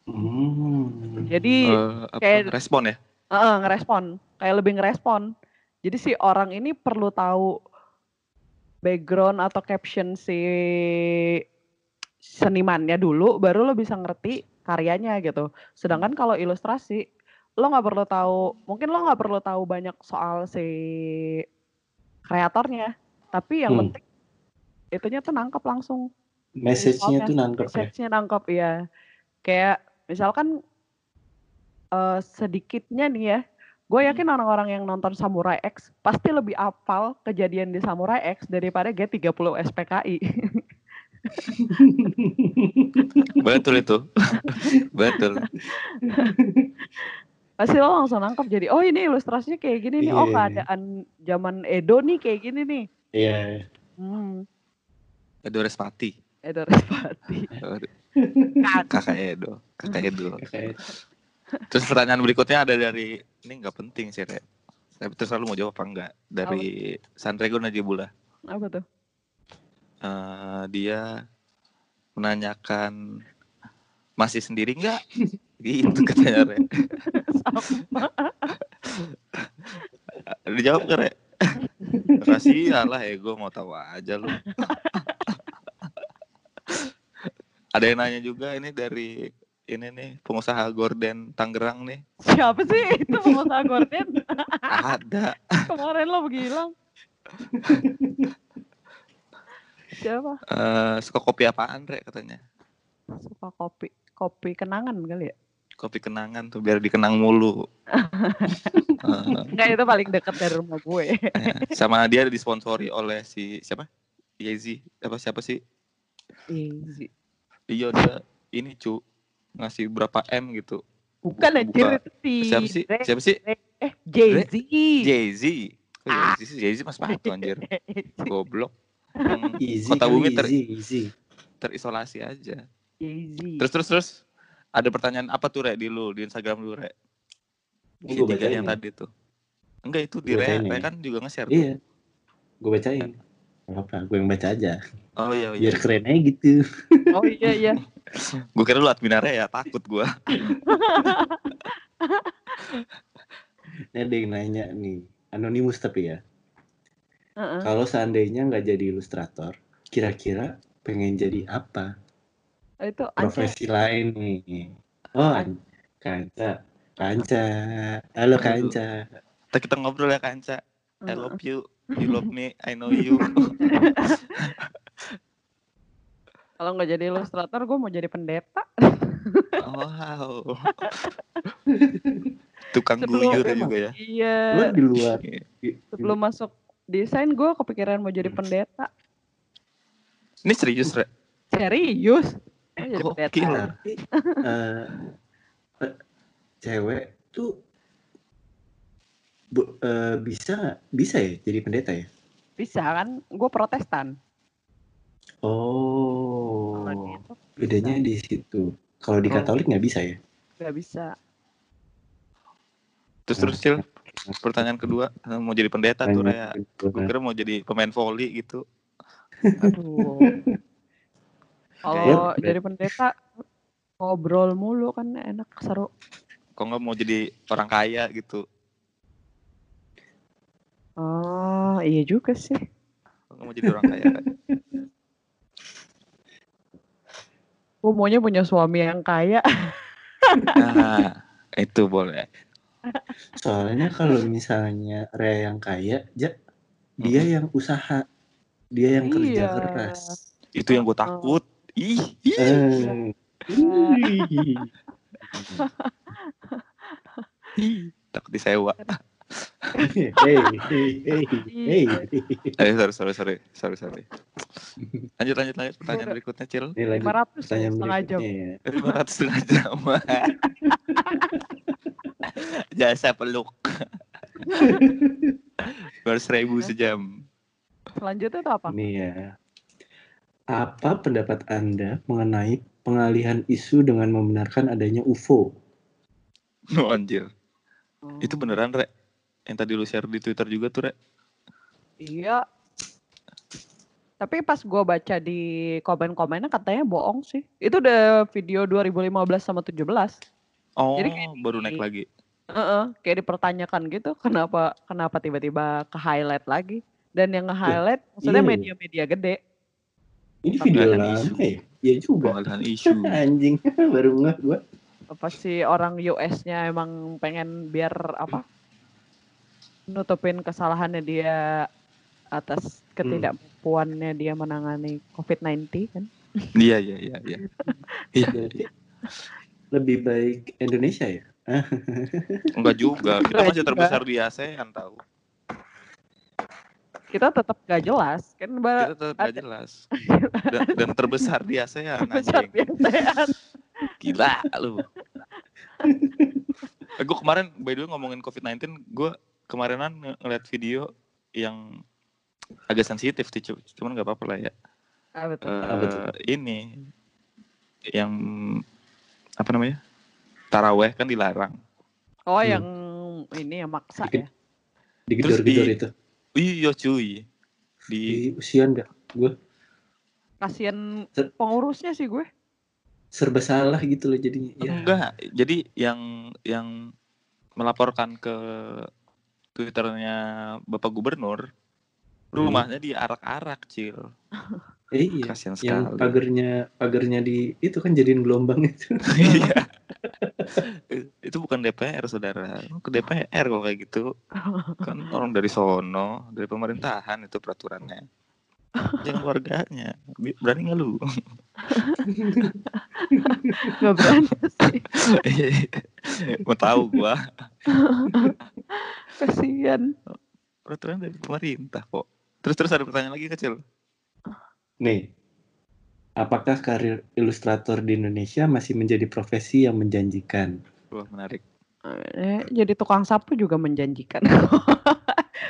Hmm. jadi Eh, apa, kayak- respon ya? Eh, ngerespon. Kayak lebih ngerespon. Jadi si orang ini perlu tahu background atau caption si senimannya dulu baru lo bisa ngerti karyanya gitu. Sedangkan kalau ilustrasi lo nggak perlu tahu mungkin lo nggak perlu tahu banyak soal si kreatornya tapi yang Hmm. penting itunya tuh nangkep langsung. Message-nya tuh nangkep ya. message-nya nangkep ya kayak misalkan eh, sedikitnya nih ya gue yakin orang-orang yang nonton Samurai X pasti lebih apal kejadian di Samurai X daripada G30 SPKI Betul itu. Betul. Pasti lo langsung nangkep jadi, oh ini ilustrasinya kayak gini nih, oh Iya. keadaan zaman Edo nih kayak gini nih. Iya. Hmm, Edo Respati. Edo Respati. Kakak Edo. Kakak Edo. Terus pertanyaan berikutnya ada dari ini nggak penting sih, Re. Tapi terus lu mau jawab apa enggak? Dari Sanrego Najibullah. Apa tuh? Eh, dia menanyakan masih sendiri nggak? gitu katanya Re. Sama. Dijawab nggak Re? Rahasia lah ya, gue mau tahu aja lu. Ada yang nanya juga ini dari ini nih pengusaha gorden Tangerang nih. Siapa sih itu pengusaha gorden? Ada. Kemarin lo bilang. Siapa? Eh, suka kopi apaan Re katanya? Suka kopi. Kopi kenangan kali ya? Kopi kenangan tuh biar dikenang mulu. Eh, Enggak, itu paling dekat dari rumah gue. eh, sama dia disponsori oleh si siapa? Yeezy apa siapa sih? Easy. Iya dia ini cu ngasih berapa m gitu. Bukan anjir Buka- itu si Siapa sih? Dre- Siapa sih? Eh, Jay-Z. Jay-Z. Kok Ah. Jay-Z sih? Jay-Z mas sepatu anjir. Goblok. Easy Kota Bumi ter- easy, easy. terisolasi aja. Terus terus terus ada pertanyaan apa tuh Rek di lu di Instagram lu Rek? Ini Si gue tiga bacain yang ya. tadi tuh. Enggak itu di Rek, ya. kan juga nge-share tuh. Iya. Gue bacain. Gak apa, gue yang baca aja. Oh iya iya. Biar keren aja gitu. Oh iya iya. Gue kira lu admin area ya, takut gua. Ini ada yang nanya nih. Anonimus tapi ya. Heeh. Kalau seandainya nggak jadi ilustrator, kira-kira pengen jadi apa? Itu Ance. Profesi lain nih. Oh, An- Kanca. Kanca. Halo. Kanca. Ntar kita ngobrol ya Kanca. I love you. You love me. I know you. Kalau nggak jadi ilustrator, gue mau jadi pendeta. wow. Tukang Sebelum- guyur Emang? juga ya. Iya. Lo di luar. Sebelum masuk desain, gue kepikiran mau jadi pendeta. Ini serius, Rek? Serius? Mau jadi pendeta. Gokil. Tapi eh, cewek tuh bu- eh, bisa? Bisa ya jadi pendeta ya? Bisa kan? Gue protestan. Oh, Kalau gitu, bedanya di situ. Kalau di. Katolik nggak bisa ya? Gak bisa. Terus terus Cil, pertanyaan kedua eh, mau jadi pendeta tuh Rek. Gue kira mau jadi pemain volley gitu. Aduh. Kalau jadi pendeta, ngobrol mulu kan enak, seru. Kok nggak mau jadi orang kaya gitu? Oh, iya juga sih. Kok nggak mau jadi orang kaya? Rek? Gue maunya punya suami yang kaya. Nah, itu boleh. Soalnya kalau misalnya Rea yang kaya, ja, dia yang usaha, dia yang kerja Iya. keras. Itu yang gue takut. Ih, ih. Eh, ih. takut disewa. Hey, hey, hey, hey. Eh, sorry, sorry, sorry, sorry, sorry. Lanjut, lanjut, lanjut. Pertanyaan berikutnya, Cil. 500 ya, pertanyaan setengah jam. ya. 500 setengah jam. Jasa peluk. Baru seribu sejam. Selanjutnya tuh apa? Ini ya. Apa pendapat Anda mengenai pengalihan isu dengan membenarkan adanya UFO? Oh, anjir. Oh, Itu beneran, Rek? Yang tadi lu share di Twitter juga tuh, Rek? Iya. Tapi pas gue baca di komen-komennya katanya bohong sih. Itu udah video 2015 sama 17. Oh, Jadi kayak baru di- naik lagi. Heeh, kayak dipertanyakan gitu kenapa kenapa tiba-tiba ke highlight lagi. Dan yang nge-highlight maksudnya iya. media-media gede. Ini video lama ya? Iya juga. Pengalihan isu. Anjing, baru ngeh gua. Apa sih orang US-nya emang pengen biar apa? Nutupin kesalahannya dia atas ketidakmampuannya dia menangani COVID-19 kan. Iya, iya, iya, iya. Iya, Berarti lebih baik Indonesia ya? enggak juga. Kita Enggak masih juga. terbesar di ASEAN tahu. Kita tetap gak jelas kan Mbak. Kita tetap gak jelas. Dan, dan terbesar di ASEAN Besar anjing. biasaan. Gila lu. Eh, gue kemarin by the way ngomongin COVID-19, gue kemarinan ng- ngeliat video yang agak sensitif sih, cu- cuman nggak apa-apa lah ya. Ah, betul. Tuh? ini yang apa namanya? Taraweh kan dilarang. oh, hmm. yang ini yang maksa Dikit. ya. Digedor-gedor di- itu. Iya cuy. Di Di usian dah. Gue Kasian pengurusnya sih gue. serba salah gitu loh jadinya. Ya. enggak. Jadi yang yang melaporkan ke Twitternya Bapak Gubernur rumahnya diarak-arak, Cil. Eh, iya. Kasihan Yang sekali. pagernya pagernya di itu kan jadiin gelombang itu. Iya. itu bukan DPR, saudara. Ke DPR kalau kayak gitu. Kan orang dari sono, dari pemerintahan itu peraturannya. Yang warganya. Bi- Berani nggak lu? Gak berani sih. Mau tahu gua. Kasian. Peraturan dari pemerintah kok. Terus terus ada pertanyaan lagi kecil. Nih. Apakah karir ilustrator di Indonesia masih menjadi profesi yang menjanjikan? Wah menarik. Eh, jadi tukang sapu juga menjanjikan.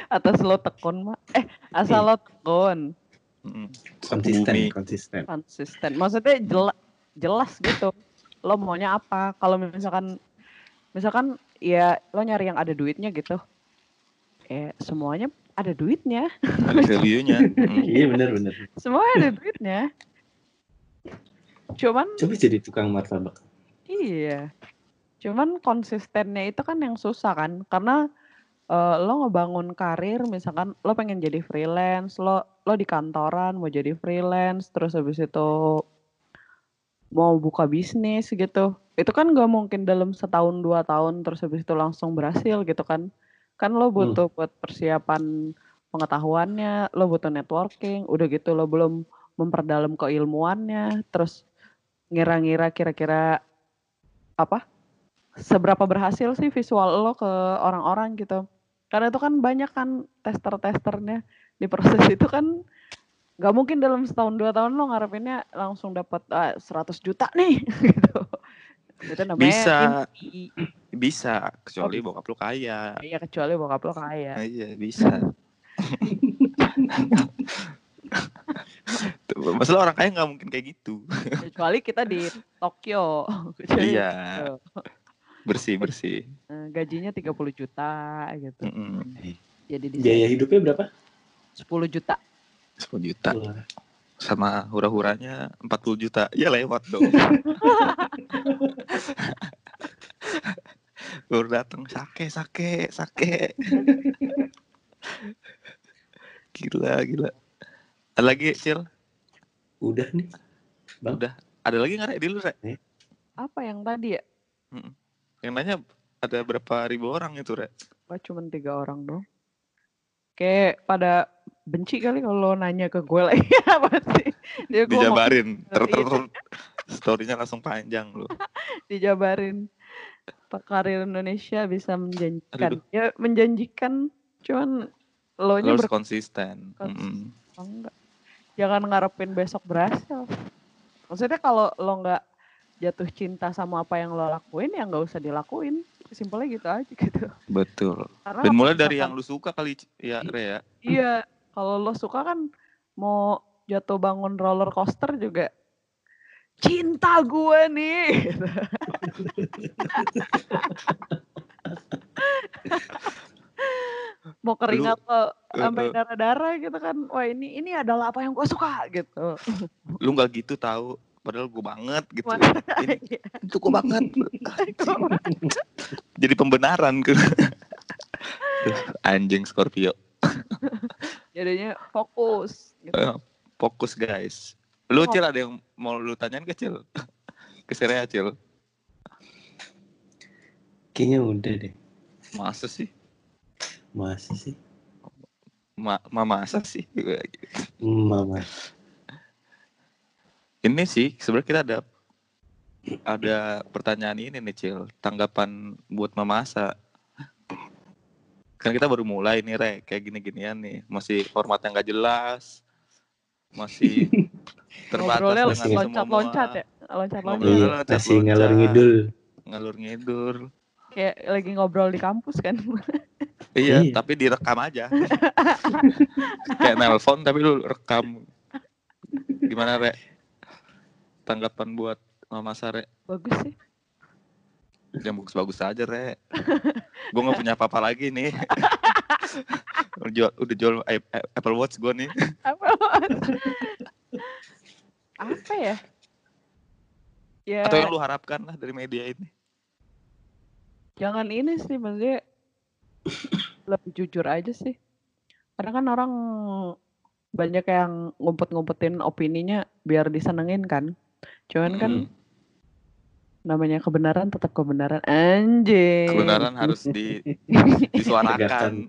Atas lo tekun, Mak. Eh, asal lo tekun. Mm. Konsisten, Bumi. konsisten. Konsisten. Maksudnya jela- jelas gitu. Lo maunya apa? Kalau misalkan misalkan ya lo nyari yang ada duitnya gitu. Eh, semuanya ada duitnya. Ada value-nya. Mm. Iya benar-benar. Semuanya ada duitnya. Cuman Coba jadi tukang martabak. Iya. Cuman konsistennya itu kan yang susah kan. Karena eh, lo ngebangun karir misalkan lo pengen jadi freelance, lo lo di kantoran mau jadi freelance, terus habis itu mau buka bisnis gitu. Itu kan gak mungkin dalam setahun dua tahun terus habis itu langsung berhasil gitu kan. Kan lo butuh buat persiapan pengetahuannya, lo butuh networking, udah gitu lo belum memperdalam keilmuannya, terus ngira-ngira kira-kira apa seberapa berhasil sih visual lo ke orang-orang gitu karena itu kan banyak kan tester-testernya di proses itu kan nggak mungkin dalam setahun dua tahun lo ngarepinnya langsung dapat ah, 100 juta nih gitu itu namanya Bisa. mimpi. Bisa, kecuali Oh. bokap lu kaya. iya kecuali bokap lo kaya Iya, bisa. Masalah orang kaya nggak mungkin kayak gitu. kecuali kita di Tokyo Kecuali Iya. gitu. Bersih, bersih. Eh, gajinya 30 juta gitu Mm-mm. jadi di Biaya hidupnya berapa? 10 juta 10 juta. Sama hura-huranya 40 juta. Ya lewat dong. Baru datang sake, sake, sake. gila, gila. Ada lagi, Cil? udah nih. Bang. Udah. Ada lagi nggak, Rek? Di lu, Rek? apa yang tadi ya Yang nanya ada berapa ribu orang itu, Rek? Wah cuma tiga orang dong. Kayak pada benci kali kalau nanya ke gue lagi apa sih? Dia Dijabarin. Ter, ter, Iya. ter. Story-nya langsung panjang loh. dijabarin. Karir Indonesia bisa menjanjikan. Aduh. Ya menjanjikan, cuman lo nya harus konsisten. Konsisten. Mm-mm. enggak. Jangan ngarepin besok berhasil. Maksudnya kalau lo nggak jatuh cinta sama apa yang lo lakuin, ya nggak usah dilakuin. Simpelnya gitu aja gitu. Betul. Karena Dan mulai dari misalkan- yang lu suka kali, ya, Re ya. Iya, kalau lo suka kan mau jatuh bangun roller coaster juga cinta gue nih. gitu. mau keringat lo sampai eh. darah-darah gitu kan. Wah ini ini adalah apa yang gue suka gitu. Lu nggak gitu tahu. Padahal gue banget gitu. Wah. Ini, itu gue banget. Jadi pembenaran ke. Anjing Scorpio. Jadinya fokus. Gitu. Eh, Fokus guys. Lu Oh. Cil ada yang mau lu tanyain ke Cil? Ke Serea Cil. Kayaknya udah deh. Masa sih? Masa sih? Ma, ma masa sih? Mama. Ini sih sebenarnya kita ada ada pertanyaan ini nih Cil, tanggapan buat memasak. Kan kita baru mulai nih Re, kayak gini-ginian nih, masih formatnya nggak jelas, masih terbatas Ngobrolnya dengan semua loncat-loncat ya. Loncat-loncat. Iya, loncat, masih loncat. ngalor ngidul. ngalur ngidur. Kayak lagi ngobrol di kampus kan. Iya, Iya. tapi direkam aja. Kayak nelpon tapi lu rekam. Gimana, Re? Tanggapan buat Mama Sare? Bagus sih. Yang bagus-bagus aja, Re. gue gak punya apa-apa lagi nih. udah jual, udah jual i- i- Apple Watch gue nih. Apa? Apa ya? Ya, Atau yang lu harapkan lah dari media ini. jangan ini sih maksudnya lebih jujur aja sih. Karena kan orang banyak yang ngumpet-ngumpetin opininya biar disenengin kan. Cuman kan namanya kebenaran tetap kebenaran anjing. Kebenaran harus di, disuarakan.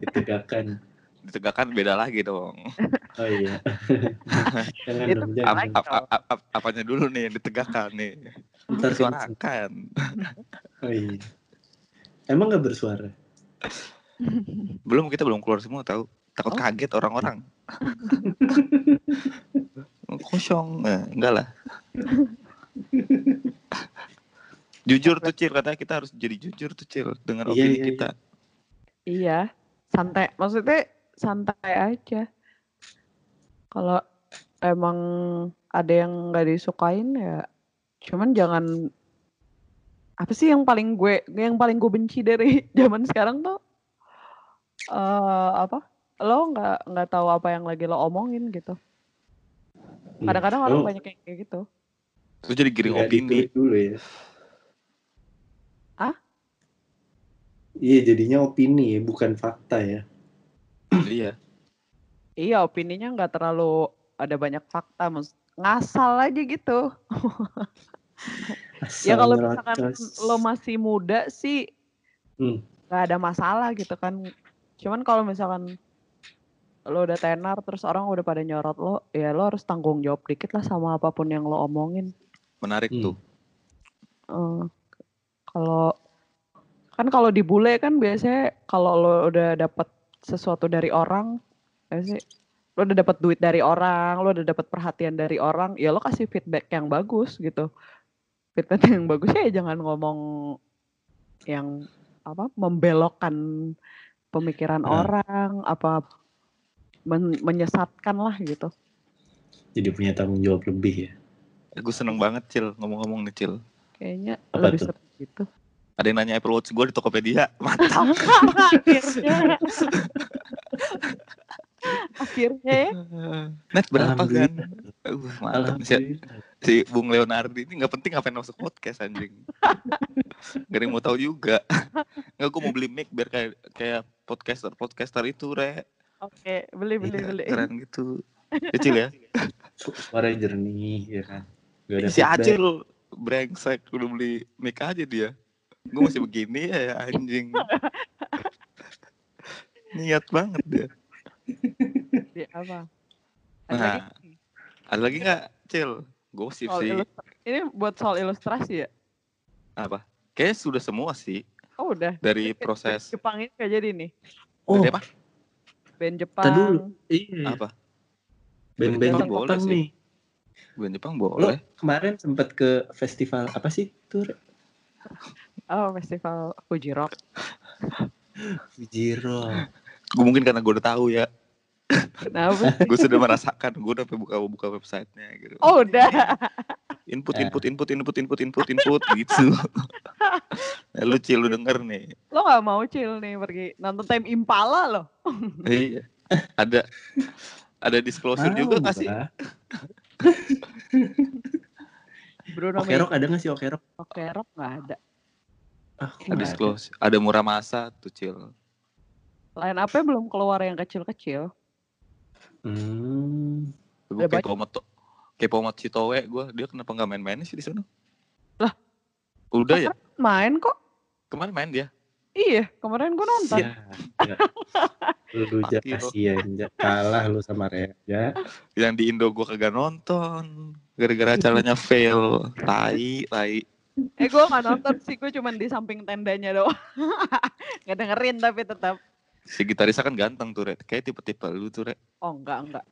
Ditegakkan. Ditegakkan beda lagi dong. Oh iya. jangan dong, Ap- jangan. Ap- ap- ap- ap- apanya dulu nih yang ditegakkan nih? Ntar kenceng. Suarakan. Oh iya. Emang gak bersuara? Belum kita belum keluar semua tahu. Takut Oh. kaget orang-orang. Kosong. Eh, enggak lah. jujur tuh Cil, katanya kita harus jadi jujur tuh Cil dengan Iya, opini iya, kita. Iya, santai. Maksudnya santai aja. Kalau emang ada yang nggak disukain ya, cuman jangan apa sih yang paling gue yang paling gue benci dari zaman sekarang tuh eh apa? Lo nggak nggak tahu apa yang lagi lo omongin gitu. Kadang-kadang orang Oh, banyak yang kayak gitu. Terus jadi giring nggak opini. ditulis dulu ya. Ah? Iya jadinya opini ya, bukan fakta ya. iya. Iya, opininya nggak terlalu ada banyak fakta, Mas. Ngasal aja gitu. Ya kalau misalkan lo masih muda sih Hmm. nggak ada masalah gitu kan. Cuman kalau misalkan lo udah tenar terus orang udah pada nyorot lo, ya lo harus tanggung jawab dikit lah sama apa pun yang lo omongin. Menarik Hmm. tuh. Eh, kalau kan kalau di bule kan biasanya kalau lo udah dapet sesuatu dari orang, ya sih lo udah dapet duit dari orang, lo udah dapet perhatian dari orang, ya lo kasih feedback yang bagus gitu. Feedback yang bagus ya jangan ngomong yang apa membelokkan pemikiran Nah. orang, apa men- menyesatkan lah gitu. Jadi punya tanggung jawab lebih ya. Gue seneng banget Cil ngomong-ngomong nih Cil. Kayaknya Apa lebih seru gitu. Ada yang nanya Apple Watch gue di Tokopedia. Mantap. Akhirnya. Akhirnya ya. Net berapa kan? Uh, mantap. Si, si Bung Leonardi ini nggak penting ngapain masuk podcast anjing. Gak ada yang mau tahu juga. Nggak gue mau beli mic biar kayak kayak podcaster podcaster itu re. Oke, beli beli Iya, beli. keren gitu. Kecil ya. Su- Suaranya jernih ya kan. Gak ada Si. Acil brengsek udah beli mic aja dia. Gue masih begini ya, ya anjing. Niat banget dia. Di apa? Ada Nah, lagi? Ada lagi nggak, Cil? Gosip Soal sih. ilustra- Ini buat soal ilustrasi ya? Apa? Kayaknya sudah semua sih Oh udah. dari proses Jepang ini kayak jadi nih. Oh, Dari apa? Band Jepang. Tadi dulu. Iya. Apa? Band-band Jepang Jepang boleh sih. nih. Bulan Jepang Lo boleh. kemarin sempat ke festival apa sih tuh? Re? Oh, festival Fuji Rock. Jiro. Gue mungkin karena gue udah tahu ya. Kenapa? Gue sudah merasakan. Gue udah buka buka websitenya gitu. Oh udah. Input, Ya. input, input, input, input, input, input, gitu. Nah, lu cil, lu denger nih. Lo gak mau chill nih pergi nonton Time Impala lo. Iya. Ada ada disclosure juga Mau gak sih? Bruno Oke Rock ada nggak sih Oke Rock? Oke Rock gak ada. Ah, Ada nggak ada? disclose. Ada murah masa tuh cil. Line up belum keluar yang kecil-kecil. Hmm. Gue Udah kepo sama to, kepo sama Citowe gue. Dia kenapa nggak main-main sih di sana? Lah? Udah ya? Main kok. Kemarin main dia. Iya, kemarin gue nonton. Ya, ya. Lu ja, kasihan ja. kalah lu sama Reja. Yang di Indo gue kagak nonton. Gara-gara acaranya fail. Tai, tai. Eh gue gak nonton sih, gue cuman di samping tendanya doang. gak dengerin tapi tetap. Si gitarisnya kan ganteng tuh, Red. Kayak tipe-tipe lu tuh, Red. Oh enggak, enggak.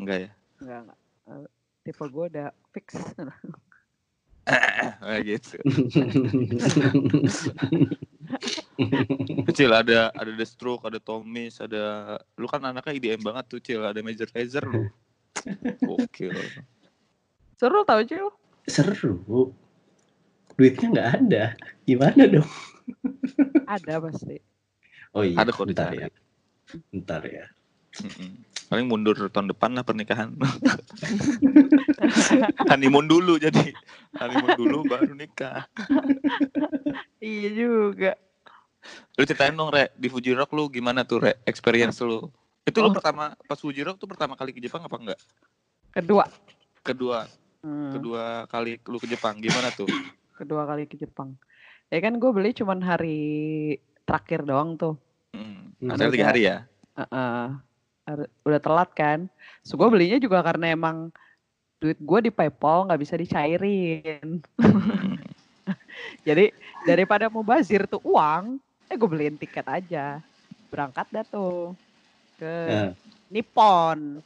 Enggak ya? Enggak, enggak. Eh, tipe gue udah fix. Kayak gitu. Cil ada ada The Stroke, ada Tomis, ada lu kan anaknya IDM banget tuh Cil, ada Major Lazer lu. Oke. Seru tau Cil. Seru. Duitnya nggak ada. Gimana dong? Ada pasti. Oh iya. Ada kok ntar ya. Ntar ya. Mm-mm. Paling mundur tahun depan lah pernikahan. honeymoon dulu jadi honeymoon dulu baru nikah. Iya juga. Lu ceritain dong Re, di Fuji Rock lu gimana tuh Re, experience lu? Itu lu Oh. pertama pas Fuji Rock tuh pertama kali ke Jepang apa enggak? Kedua. Kedua, Hmm, kedua kali lu ke Jepang gimana tuh? kedua kali ke Jepang. Ya kan gue beli cuman hari terakhir doang tuh. Hmm. Hmm. Hasil tiga hari ya? Heeh. Har- udah telat kan. So gue belinya juga karena emang duit gue di PayPal nggak bisa dicairin. Hmm. Jadi daripada mau bazir tuh uang, eh gue beliin tiket aja. Berangkat dah tuh ke Nah, Nippon.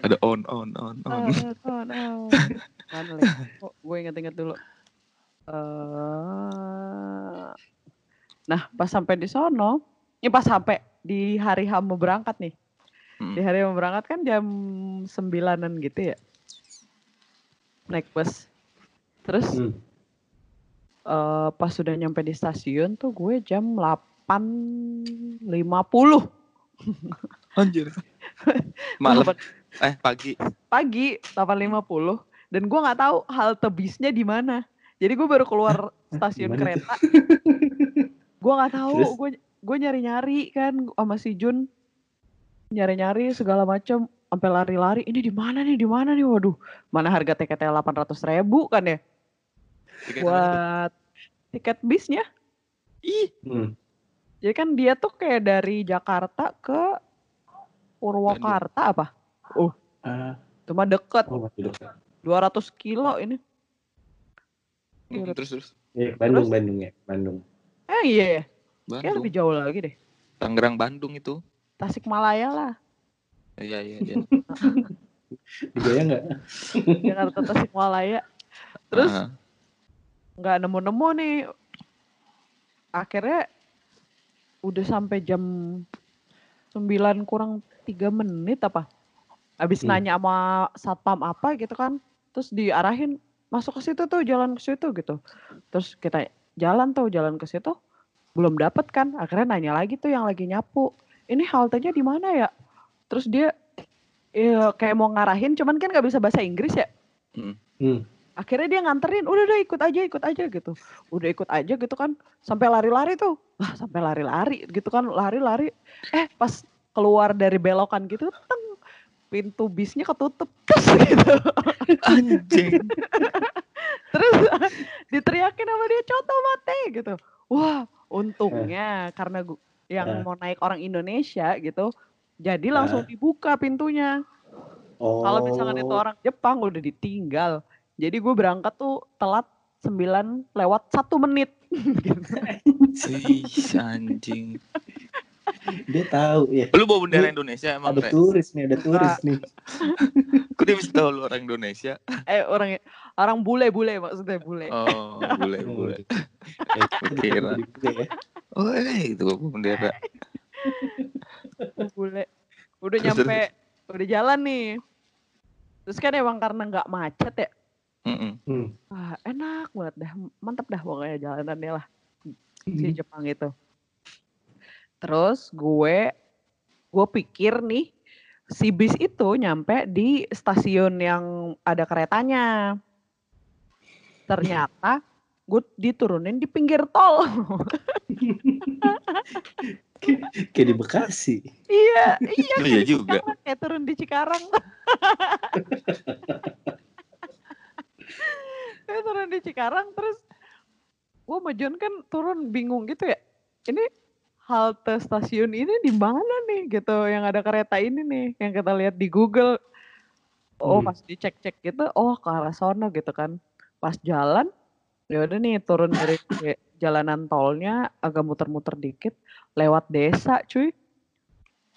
Ada on on on on. Oh, oh, no. Mana lagi? Kok gue inget-inget dulu. eh nah, pas sampai di sono, ini pas sampai di hari H mau berangkat nih. Hmm. Di hari mau berangkat kan jam sembilanan gitu ya. Naik bus. Terus hmm. eh, pas sudah nyampe di stasiun tuh gue jam 8.50. Anjir. Malam eh pagi. pagi 8.50 dan gue nggak tahu halte bisnya di mana. Jadi gue baru keluar stasiun Gimana kereta. gue nggak tahu, gue gue nyari-nyari kan sama si Jun nyari-nyari segala macam sampai lari-lari ini di mana nih di mana nih waduh mana harga tiketnya 800 ribu kan ya kali. buat tiket bisnya Ih, Hmm. jadi kan dia tuh kayak dari Jakarta ke Purwakarta apa Ah, cuma deket oh, masih dekat. 200 kilo ini Hmm, terus terus. Iya, Bandung, Terus? Bandung ya, Bandung. eh iya ya kayak Bandung. lebih jauh lagi deh Tangerang Bandung itu. Tasikmalaya lah Iya iya iya. Digaya nggak? Jakarta Tasikmalaya terus Ah, nggak nemu-nemu nih akhirnya udah sampai jam 9 kurang 3 menit apa habis Hmm. nanya sama satpam apa gitu kan terus diarahin masuk ke situ tuh jalan ke situ gitu terus kita jalan tuh jalan ke situ belum dapet kan akhirnya nanya lagi tuh yang lagi nyapu ini haltenya di mana ya? Terus dia ya, kayak mau ngarahin cuman kan nggak bisa bahasa Inggris ya. Hmm. akhirnya dia nganterin udah udah ikut aja ikut aja gitu. Udah ikut aja gitu kan. Sampai lari-lari tuh. Wah, sampai lari-lari gitu kan lari-lari. Eh pas keluar dari belokan gitu teng pintu bisnya ketutup Kes, gitu. Anjing. terus diteriakin sama dia coto mate gitu. Wah untungnya karena gu- yang Eh. mau naik orang Indonesia gitu jadi langsung dibuka pintunya Oh. kalau misalkan itu orang Jepang udah ditinggal. Jadi gue berangkat tuh telat 9 lewat satu menit. Gitu. Sis, anjing. Dia tahu ya. Lu bawa bendera Lu- Indonesia emang, Ada turis nih, ada turis nih. Kok dia bisa tahu lu orang Indonesia? eh orang orang bule-bule maksudnya bule. Oh. Ya, Kira. ya. Oh, eh, itu bawa bendera. bule. Udah Terus, nyampe udah jalan nih. Terus kan emang karena nggak macet ya. Mm-mm. Hmm. Wah, enak banget dah. Mantep dah pokoknya jalanannya lah si Jepang itu. Terus gue gue pikir nih si bis itu nyampe di stasiun yang ada keretanya. Ternyata gue diturunin di pinggir tol. Kayak di Bekasi. iya, iya. Oh, iya juga. Cikarang, Kayak turun di Cikarang. kayak turun di Cikarang terus gue sama John kan turun bingung gitu ya. Ini halte stasiun ini di mana nih gitu yang ada kereta ini nih yang kita lihat di Google. Oh Hmm. pas dicek-cek gitu, oh ke arah sono gitu kan. Pas jalan, ya udah nih turun dari jalanan tolnya agak muter-muter dikit lewat desa cuy.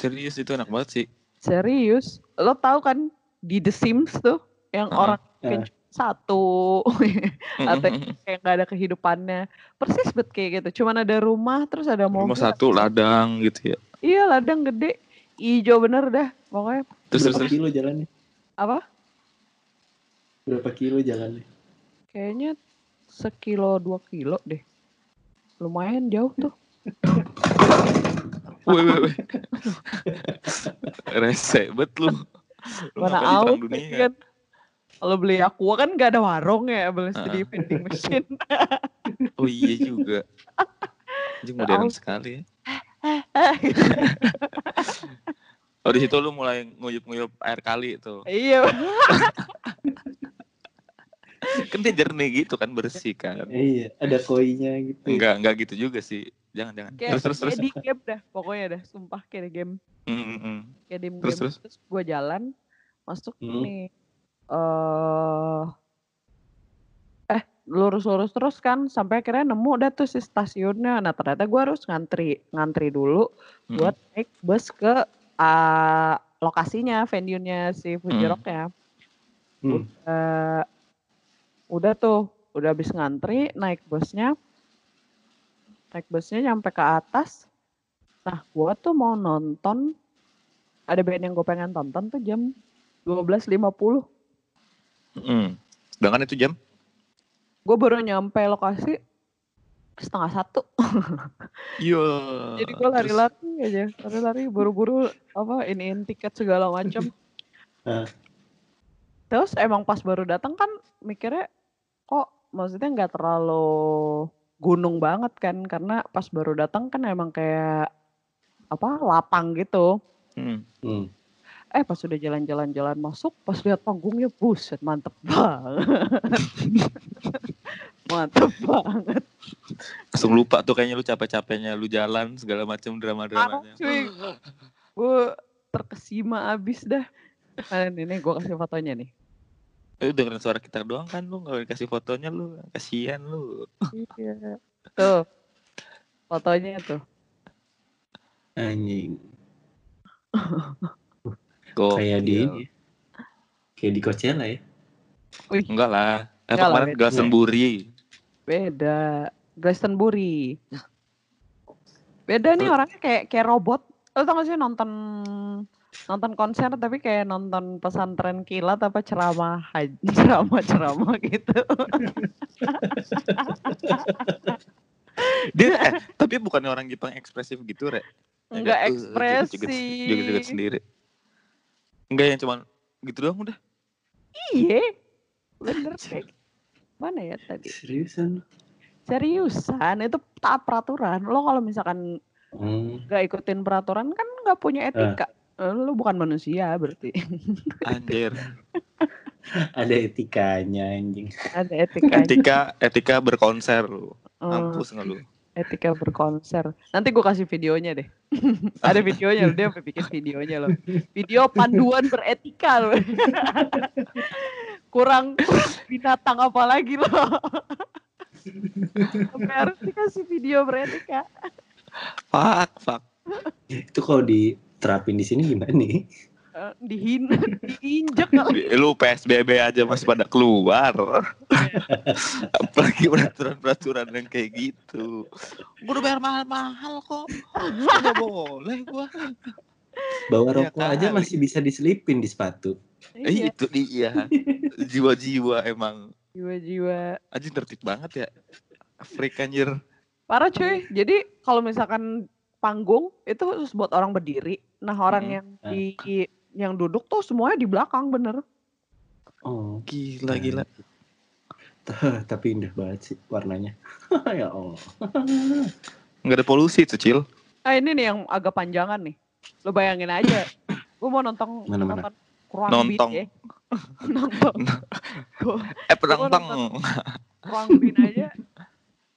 Serius itu enak banget sih. Serius, lo tahu kan di The Sims tuh yang Heeh. orang Heeh. Satu atau kayak nggak ada kehidupannya persis bet kayak gitu cuman ada rumah terus ada mobil Rumah satu ladang gitu ya. iya ladang gede ijo bener dah pokoknya Terus Berapa terus. kilo jalannya? apa Berapa kilo jalannya? kayaknya sekilo dua kilo deh lumayan jauh tuh Woi woi woi. Rese bet lu. Lu mana out kan kalau beli aqua kan nggak ada warung ya beli di vending machine Oh iya juga. Anjing modern Aus. sekali ya. Oh di situ lu mulai nguyup-nguyup air kali tuh. iya Kan dia jernih gitu kan bersih kan. Iya, ada koinya gitu. Enggak enggak gitu juga sih. Jangan jangan. kayak Terus terus terus. di game dah pokoknya dah sumpah kayak di game Mm, mm, mm. kayak di Terus, game terus? terus gue jalan masuk Hmm. nih eh eh lurus-lurus terus kan sampai akhirnya nemu dah tuh si stasiunnya nah ternyata gue harus ngantri ngantri dulu Mm. buat naik bus ke ah, lokasinya venue-nya si Fuji Hmm. Rock ya Hmm. Eh, udah tuh udah habis ngantri naik busnya naik busnya nyampe ke atas nah gua tuh mau nonton ada band yang gue pengen tonton tuh jam 12.50 Mm. Sedangkan itu jam gue baru nyampe lokasi setengah satu Iya. jadi gue lari-lari aja lari-lari buru-buru apa iniin tiket segala macam Ah. terus emang pas baru datang kan mikirnya kok maksudnya nggak terlalu gunung banget kan karena pas baru datang kan emang kayak apa lapang gitu Hmm. Hmm. Eh pas udah jalan-jalan-jalan masuk pas lihat panggungnya buset mantep banget. Mantep banget. Langsung lupa tuh kayaknya lu capek-capeknya lu jalan segala macam drama-dramanya. cuy. Gue terkesima abis dah. Nah, ini gue kasih fotonya nih. Eh, dengerin suara kita doang kan lu nggak kasih fotonya lu kasihan lu. Iya. Tuh fotonya tuh. Anjing. Gokil. Kayak di ini. Kayak di Coachella ya. Wih, enggak lah eh, Enggak kemarin beda. Glastonbury beda Glastonbury beda nih orangnya kayak kayak robot lo tau gak sih nonton nonton konser tapi kayak nonton pesantren kilat apa ceramah haji ceramah ceramah gitu dia eh, tapi bukannya orang Jepang ekspresif gitu re Enggak Agak, uh, ekspresif. joget-joget sendiri enggak yang cuman gitu doang udah. Iya bener kayak mana ya tadi? Seriusan. seriusan itu taat peraturan. Lo kalau misalkan Hmm. gak ikutin peraturan kan nggak punya etika. Eh, lo bukan manusia berarti. Anjir. Ada etikanya anjing. ada etikanya. Etika etika berkonser lu. Eh, mampus nggak lu etika berkonser. Nanti gue kasih videonya deh. Ada videonya loh, dia sampai bikin videonya loh. Video panduan beretika loh. kurang, kurang binatang apa lagi loh. Sampai harus dikasih video beretika. fuck fuck Itu kalau diterapin di sini gimana nih? Eh, dihina, diinjek kali. lu PSBB aja masih pada keluar apalagi peraturan-peraturan yang kayak gitu gue udah bayar mahal-mahal kok nggak boleh gua Bawa Iya rokok aja kali. masih bisa diselipin di sepatu. eh, Iya, itu dia jiwa-jiwa emang jiwa-jiwa. anjing tertib banget ya freak anjir Parah cuy. Jadi kalau misalkan panggung itu khusus buat orang berdiri. Nah orang Mm-mm. yang di yang duduk tuh semuanya di belakang bener. Oh, gila gila tapi indah banget sih warnanya. ya Allah. nggak ada polusi tuh cil Ah ini nih yang agak panjangan nih. Lo bayangin aja. Gue mau nonton Mana-mana? nonton kurang Nontong. ya. nonton. Eh tang kurang bin aja.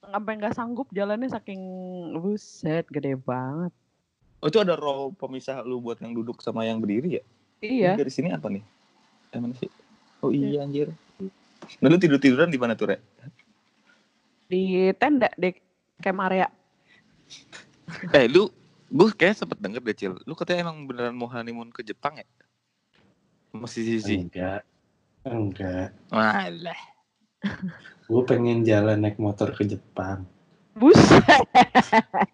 Sampai nggak sanggup jalannya saking buset gede banget. Oh itu ada row pemisah lu buat yang duduk sama yang berdiri ya Iya. Ini dari sini apa nih eh mana sih oh iya anjir nah lu tidur tiduran di mana tuh re Di tenda di camp area. eh lu gue kayak sempet denger deh cil lu katanya emang beneran mau honeymoon ke Jepang ya masih sih Enggak. Enggak. Malah. Gue pengen jalan naik motor ke Jepang. Buset.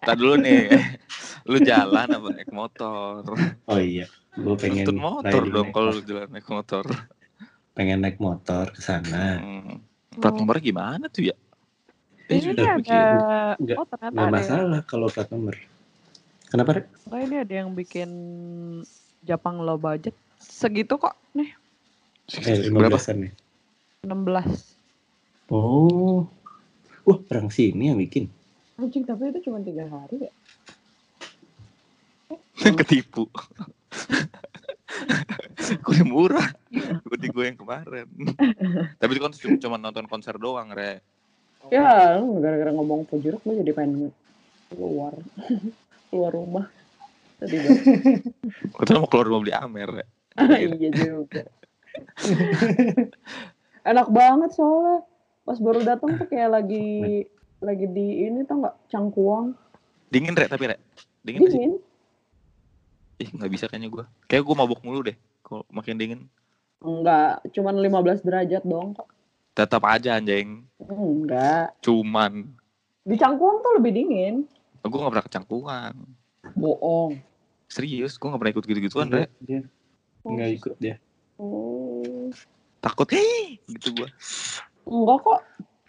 Tak dulu nih. Lu jalan apa naik motor? Oh iya. Gue pengen Nuntun motor dong naik kalau motor. lu jalan naik motor. pengen naik motor ke sana. Hmm. Plat nomornya gimana tuh ya? Eh, Ini sudah ada. Nggak- oh ternyata Nggak ada yang, masalah kalau plat nomor. Kenapa, Rek? oh, ini ada yang bikin Jepang low budget. Segitu kok nih, Eh, Berapa? 15-an nih. 16. Oh. Wah, orang sini yang bikin. Anjing, tapi itu cuma tiga hari ya? Ketipu. Gue murah. Gue gue yang kemarin. Tapi itu kan cuma, nonton konser doang, Re. Ya, lu gara-gara ngomong pojuruk gue jadi pengen keluar. keluar rumah. Tadi Kita mau keluar rumah beli Amer, Re. iya juga. Enak banget soalnya. Pas baru datang tuh kayak lagi lagi di ini tau nggak cangkuang Dingin, Re, tapi, Re. Dingin dingin nggak bisa kayaknya gue. Kayak gue mabuk mulu deh. Kalau makin dingin. enggak cuman 15 derajat dong kok Tetap aja, anjing. enggak Cuman. di cangkuang tuh lebih dingin Gue gak pernah kecangkungan. bohong Serius, gue gak pernah ikut gitu-gituan, Re. Enggak, dia nggak ikut dia. Oh. Takut, hei, gitu gue. enggak kok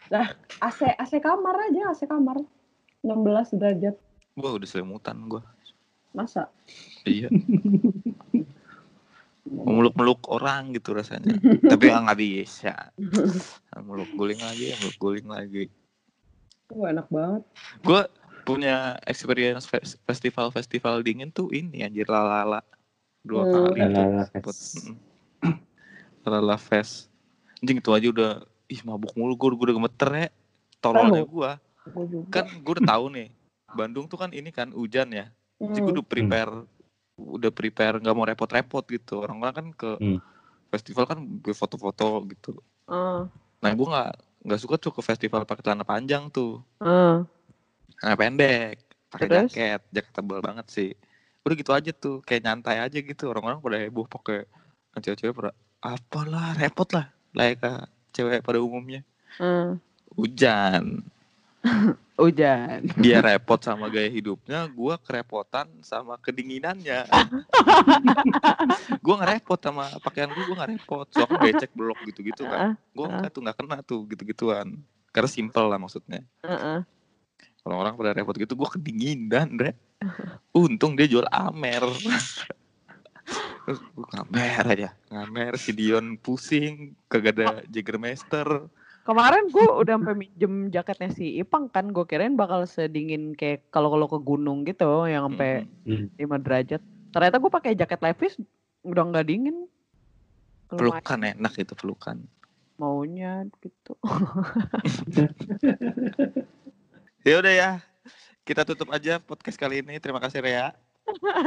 nah AC AC kamar aja AC kamar 16 derajat Gue udah selimutan gue. masa Iya. Meluk-meluk orang gitu rasanya. Tapi ya nggak bisa. Meluk guling lagi, meluk guling lagi. Wah, enak banget Gue punya experience fes- festival-festival dingin tuh ini anjir lalala. Dua Hmm. kali. Lalala Fest. Lalala Fest. Anjing itu aja udah ih mabuk mulu gue udah gemeter ya. Tololnya gue. Kan gue udah tahu nih. Bandung tuh kan ini kan hujan ya. Jadi gue Hmm. udah prepare udah prepare nggak mau repot-repot gitu. Orang-orang kan ke Hmm. festival kan foto-foto gitu. Ah, Nah gue nggak nggak suka tuh ke festival pakai celana panjang tuh. Celana pendek, pakai jaket, jaket tebal banget sih. Udah gitu aja tuh, kayak nyantai aja gitu. Orang-orang pada heboh pakai kan cewek-cewek pada apalah repot lah, layak ke cewek pada umumnya. ah. Hujan, hujan dia repot sama gaya hidupnya, gua kerepotan sama kedinginannya. gua nggak repot sama pakaian gua, gua nggak repot. Soalnya becek blok gitu-gitu kan. Gua Ah. enggak tuh nggak kena tuh gitu-gituan. Karena simple lah maksudnya. Kalau orang pada repot gitu, gua kedinginan, Re. Untung dia jual Amer. Terus gua ngamer aja, ngamer si Dion pusing, kagak ada Jägermeister. Kemarin gue udah sampai minjem jaketnya si Ipang kan, gue kirain bakal sedingin kayak kalau kalau ke gunung gitu, yang sampai Mm-mm. Hmm. 5 derajat. Ternyata gue pakai jaket levis udah nggak dingin. Lumayan Pelukan enak itu pelukan. maunya gitu. Ya udah ya. Kita tutup aja podcast kali ini. Terima kasih Rea.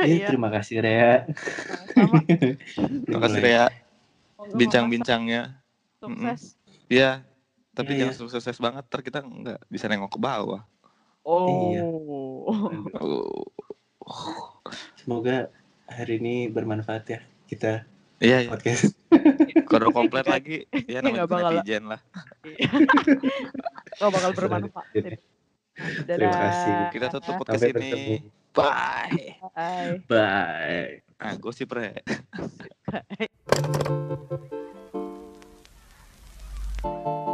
Eh, Iya, terima kasih Rea. sama. Terima kasih Rea bincang-bincangnya. Sukses. Iya. Tapi Iya, jangan sukses banget, ntar kita nggak bisa nengok ke bawah. Iya. Oh. Oh. Semoga hari ini bermanfaat ya kita Iya, iya. podcast. Kalau komplit lagi, ya namanya Nggak bakal lah. netizen lah. Gak bakal bermanfaat. Terima Dadah. kasih. Kita tutup podcast Sampai ini. bertemu. Bye. Bye. Bye. Ah, gosip Re. Bye.